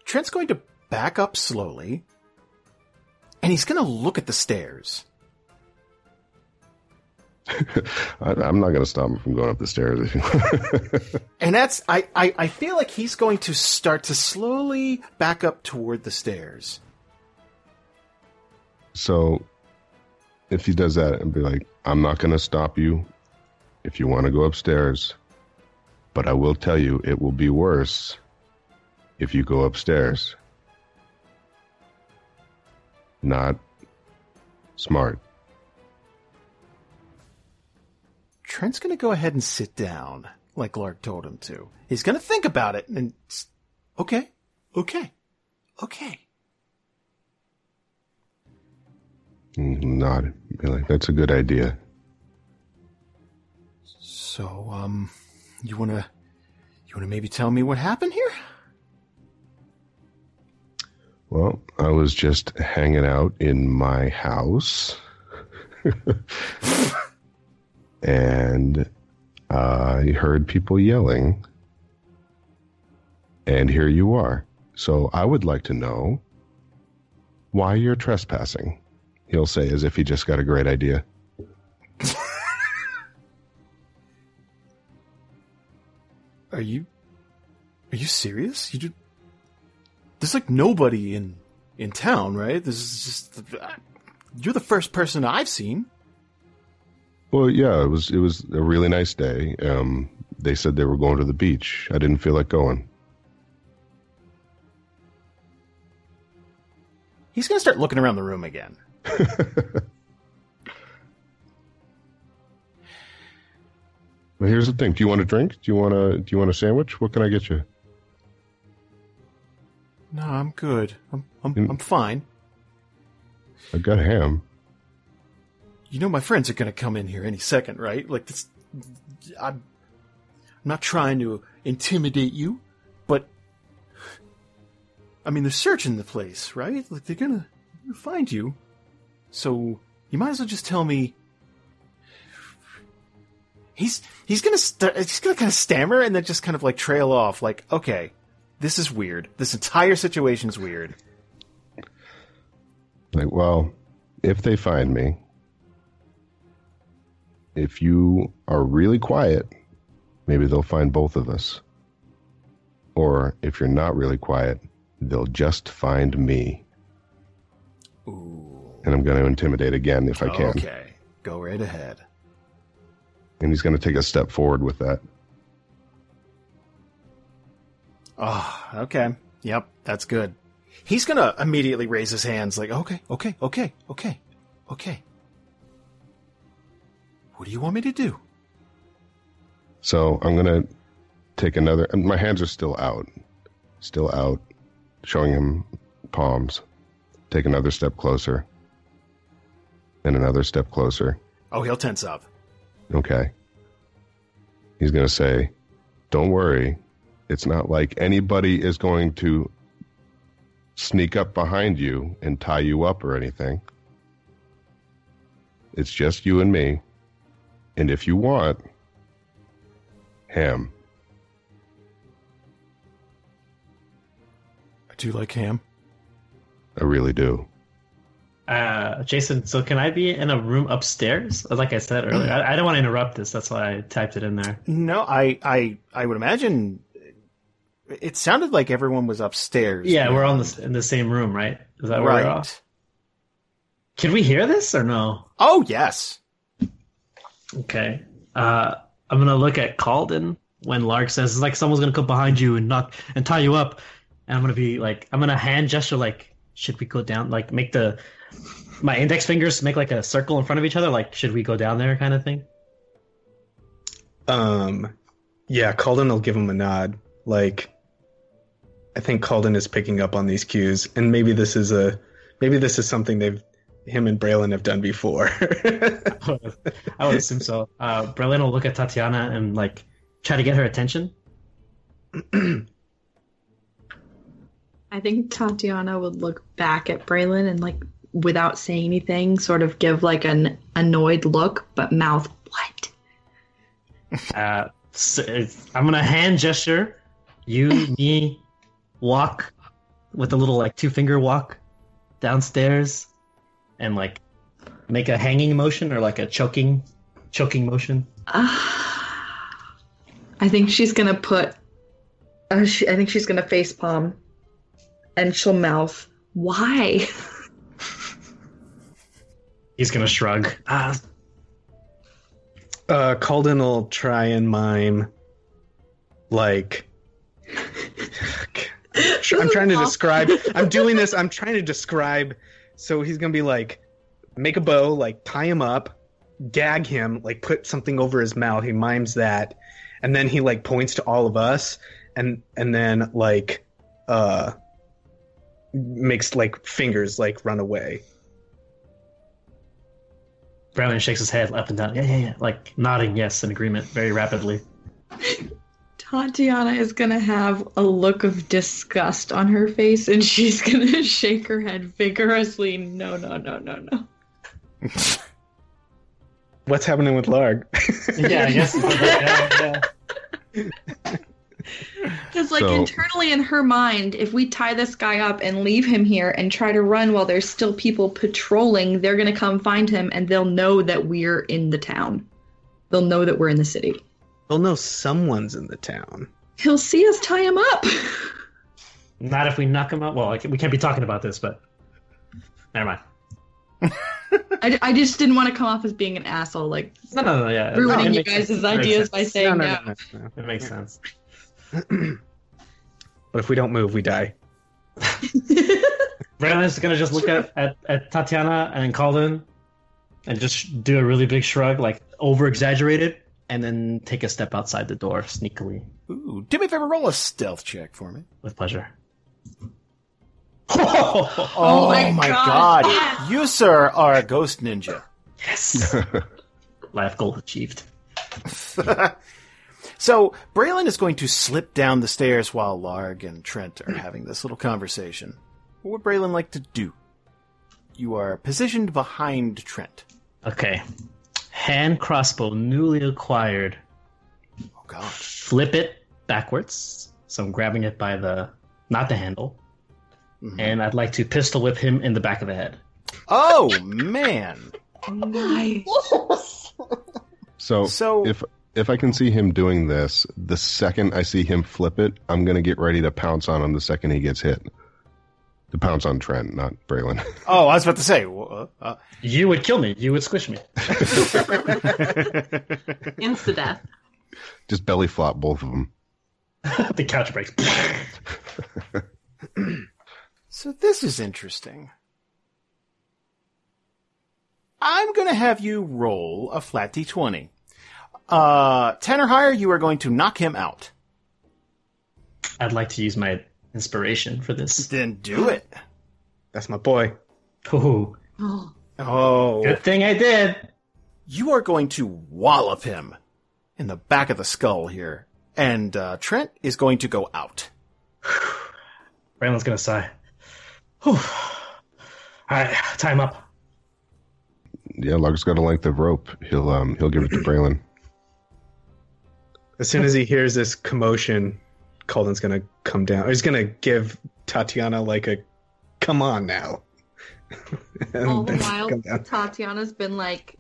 Trent's going to back up slowly, and he's going to look at the stairs. I, I'm not going to stop him from going up the stairs. And that's I, I I feel like he's going to start to slowly back up toward the stairs. so, if he does that and be like, I'm not going to stop you if you want to go upstairs, but I will tell you it will be worse if you go upstairs. Not smart. Trent's going to go ahead and sit down, like Larg told him to. He's going to think about it and okay, okay, okay. Nod. Be like, that's a good idea. So, um, you want to you want to maybe tell me what happened here? Well, I was just hanging out in my house. and uh, I heard people yelling. And here you are. So I would like to know why you're trespassing. He'll say as if he just got a great idea. Are you Are you serious? You do There's like nobody in in town, right? This is just you're the first person I've seen. Well, yeah, it was it was a really nice day. Um, they said they were going to the beach. I didn't feel like going. He's going to start looking around the room again. But here's the thing: Do you want a drink? Do you want a Do you want a sandwich? What can I get you? No, I'm good. I'm I'm. I'm fine. I got ham. You know my friends are going to come in here any second, right? Like this I'm not trying to intimidate you, but I mean they're searching the place, right? Like they're going to find you. So you might as well just tell me He's he's gonna st- he's gonna kind of stammer and then just kind of like trail off. Like, okay, this is weird. This entire situation's weird. Like, well, if they find me, if you are really quiet, maybe they'll find both of us. Or if you're not really quiet, they'll just find me. Ooh. And I'm going to intimidate again if I can. Okay, go right ahead. And he's going to take a step forward with that. Oh, okay. Yep, that's good. He's gonna immediately raise his hands, like, okay, okay, okay, okay, okay. What do you want me to do? So I'm going to take another. and My hands are still out. Still out, showing him palms. Take another step closer. And another step closer. Oh, he'll tense up. Okay. He's going to say, Don't worry. It's not like anybody is going to sneak up behind you and tie you up or anything. It's just you and me. And if you want, ham. I do like ham. I really do. Uh, Jason, so can I be in a room upstairs? Like I said earlier, I, I don't want to interrupt this. That's why I typed it in there. No, I, I, I would imagine. It sounded like everyone was upstairs. Yeah, we're on the in the same room, right? Is that where we're right. off? Can we hear this or no? Oh yes. Okay. Uh, I'm gonna look at Kalden when Lark says it's like someone's gonna come behind you and knock and tie you up, and I'm gonna be like, I'm gonna hand gesture like, should we go down? Like make the my index fingers make like a circle in front of each other, like should we go down there, kind of thing. Um, yeah, Kalden will give him a nod. Like, I think Kalden is picking up on these cues, and maybe this is a, maybe this is something they've him and Braylon have done before. I would assume so. Uh, Braylon will look at Tatiyana and like try to get her attention. I think Tatiyana would look back at Braylon and like without saying anything, sort of give like an annoyed look, but mouth what? Uh, so I'm gonna hand gesture. You, me, walk with a little like two finger walk downstairs, and like make a hanging motion or like a choking, choking motion. Ah. I think she's gonna put. Uh, she, I think she's gonna face palm, and she'll mouth, "Why?" He's gonna shrug. Ah, uh, Kalden will try and mime, like. I'm trying to describe. I'm doing this. I'm trying to describe. So he's gonna be like, make a bow, like tie him up, gag him, like put something over his mouth. He mimes that, and then he like points to all of us, and and then like, uh, makes like fingers like run away. Braylon shakes his head up and down. Yeah, yeah, yeah. Like nodding yes in agreement very rapidly. Tatiyana is gonna have a look of disgust on her face, and she's gonna shake her head vigorously. No, no, no, no, no. What's happening with Larg? Yeah, I guess. yeah, yeah. Because, like, So- internally in her mind, if we tie this guy up and leave him here and try to run while there's still people patrolling, they're going to come find him and they'll know that we're in the town. They'll know that we're in the city. They'll know someone's in the town. He'll see us tie him up. Not if we knock him out. Well, like, we can't be talking about this, but never mind. I, I just didn't want to come off as being an asshole, like No, no, no. Yeah, ruining it you guys' sense. Ideas by saying no, no. no, no, no. It makes sense. But if we don't move, we die. Braylon's gonna just look at, at, at Tatiyana and Kalden and just do a really big shrug, like over exaggerated, and then take a step outside the door sneakily Ooh, do me a favor, roll a stealth check for me. with pleasure. Oh, my my God. god. You, sir, are a ghost ninja. yes! Life goal achieved. So, Braylon is going to slip down the stairs while Larg and Trent are having this little conversation. What would Braylon like to do? You are positioned behind Trent. Okay. Hand crossbow newly acquired. Oh, God. Flip it backwards. So I'm grabbing it by the, not the handle. Mhm. And I'd like to pistol whip him in the back of the head. Oh, man. Nice. So, So- if if I can see him doing this, the second I see him flip it, I'm gonna get ready to pounce on him the second he gets hit. To pounce on Trent, not Braylon. Oh, I was about to say. Uh, You would kill me. You would squish me. Insta death. Just belly flop both of them. the couch breaks. so this is interesting. I'm going to have you roll a flat d20. Uh, 10 or higher, you are going to knock him out. I'd like to use my inspiration for this. Then do it. That's my boy. Ooh, Oh, Oh. good thing I did. You are going to wallop him in the back of the skull here. And uh, Trent is going to go out. Braylon's gonna sigh. Whew. All right, time up. Yeah, Larg's got a length of rope. He'll um he'll give it to Braylon. As soon as he hears this commotion, Kalden's gonna come down. Or he's gonna give Tatiyana like a "come on now." and all the then while. Tatiyana's been like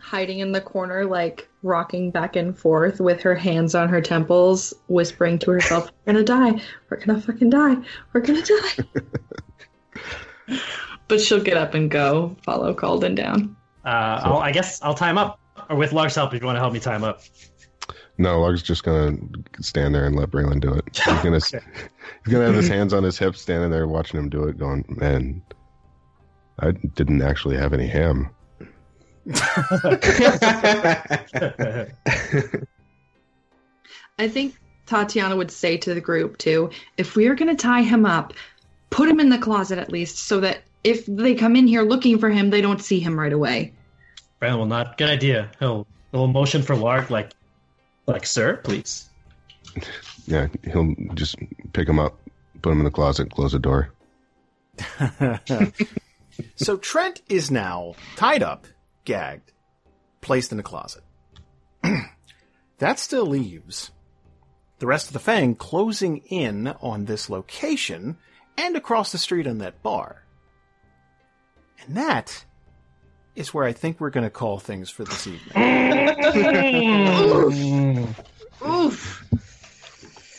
hiding in the corner, like rocking back and forth with her hands on her temples, whispering to herself, We're gonna die. We're gonna fucking die. We're gonna die. but she'll get up and go, follow Kalden down. Uh, I'll, I guess I'll time up, or with Larg's help, if you want to help me time up. No, Larg's just gonna stand there and let Braylon do it. He's gonna Okay. he's gonna have his hands on his hips, standing there watching him do it, going, "Man, I didn't actually have any ham." I think Tatiyana would say to the group too, if we are going to tie him up, put him in the closet at least so that if they come in here looking for him, they don't see him right away. Braylon will not. Good idea. He'll he'll motion for Larg like like sir, please. Yeah, he'll just pick him up, put him in the closet, close the door. so Trent is now tied up, gagged, placed in a closet. that still leaves the rest of the Fang closing in on this location and across the street on that bar. And that is where I think we're going to call things for this evening. Oof. Oof.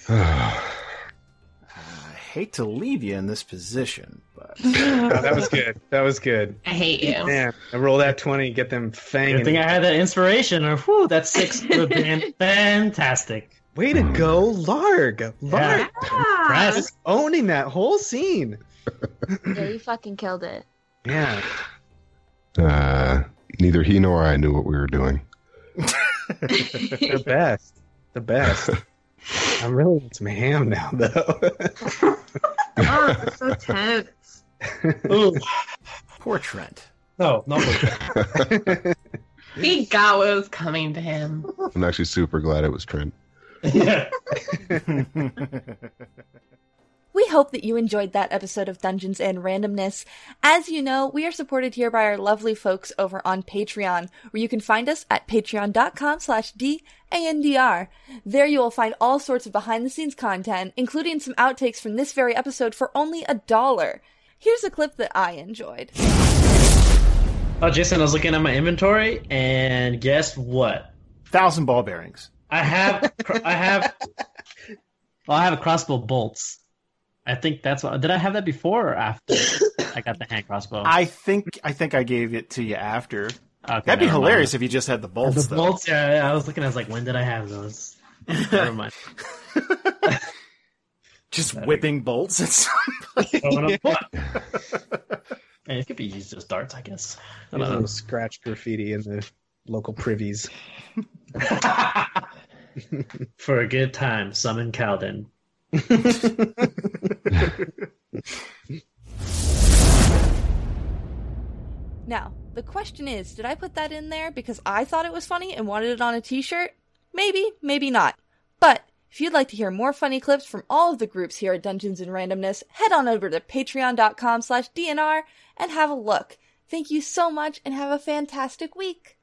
I hate to leave you in this position, but Oh, that was good. That was good. I hate you. Man, I roll that twenty, get them Good fanging. thing I had that inspiration. Or whew, that six would have been fantastic. Way to go, Larg! Larg Ah. Press. owning that whole scene. Yeah, you fucking killed it. Yeah. Uh, neither he nor I knew what we were doing. The best. The best. I'm really into some ham now, though. Oh, it's so tense. Ooh. poor Trent. No, no. He got what was coming to him. I'm actually super glad it was Trent. yeah. We hope that you enjoyed that episode of Dungeons and Randomness. As you know, we are supported here by our lovely folks over on Patreon, where you can find us at patreon.com slash D-A-N-D-R. There you will find all sorts of behind the scenes content, including some outtakes from this very episode for only a dollar. Here's a clip that I enjoyed. Oh, Jason, I was looking at my inventory, and guess what? Thousand ball bearings. I have, I have, well, I have a crossbow bolts. I think that's what. Did I have that before or after I got the hand crossbow? I think I think I gave it to you after. Okay, That'd be never mind. hilarious if you just had the bolts. The though. bolts, yeah, yeah, I was looking. I was like, when did I have those? Never mind. just whipping bolts. It's Throwing up? Hey, it could be used as darts, I guess. I There's don't little scratch graffiti in the local privies. For a good time, summon Kalden. Now, the question is, did I put that in there because I thought it was funny and wanted it on a t-shirt? Maybe, maybe not. But if you'd like to hear more funny clips from all of the groups here at Dungeons and Randomness, head on over to patreon.com slash DNR and have a look. Thank you so much and have a fantastic week.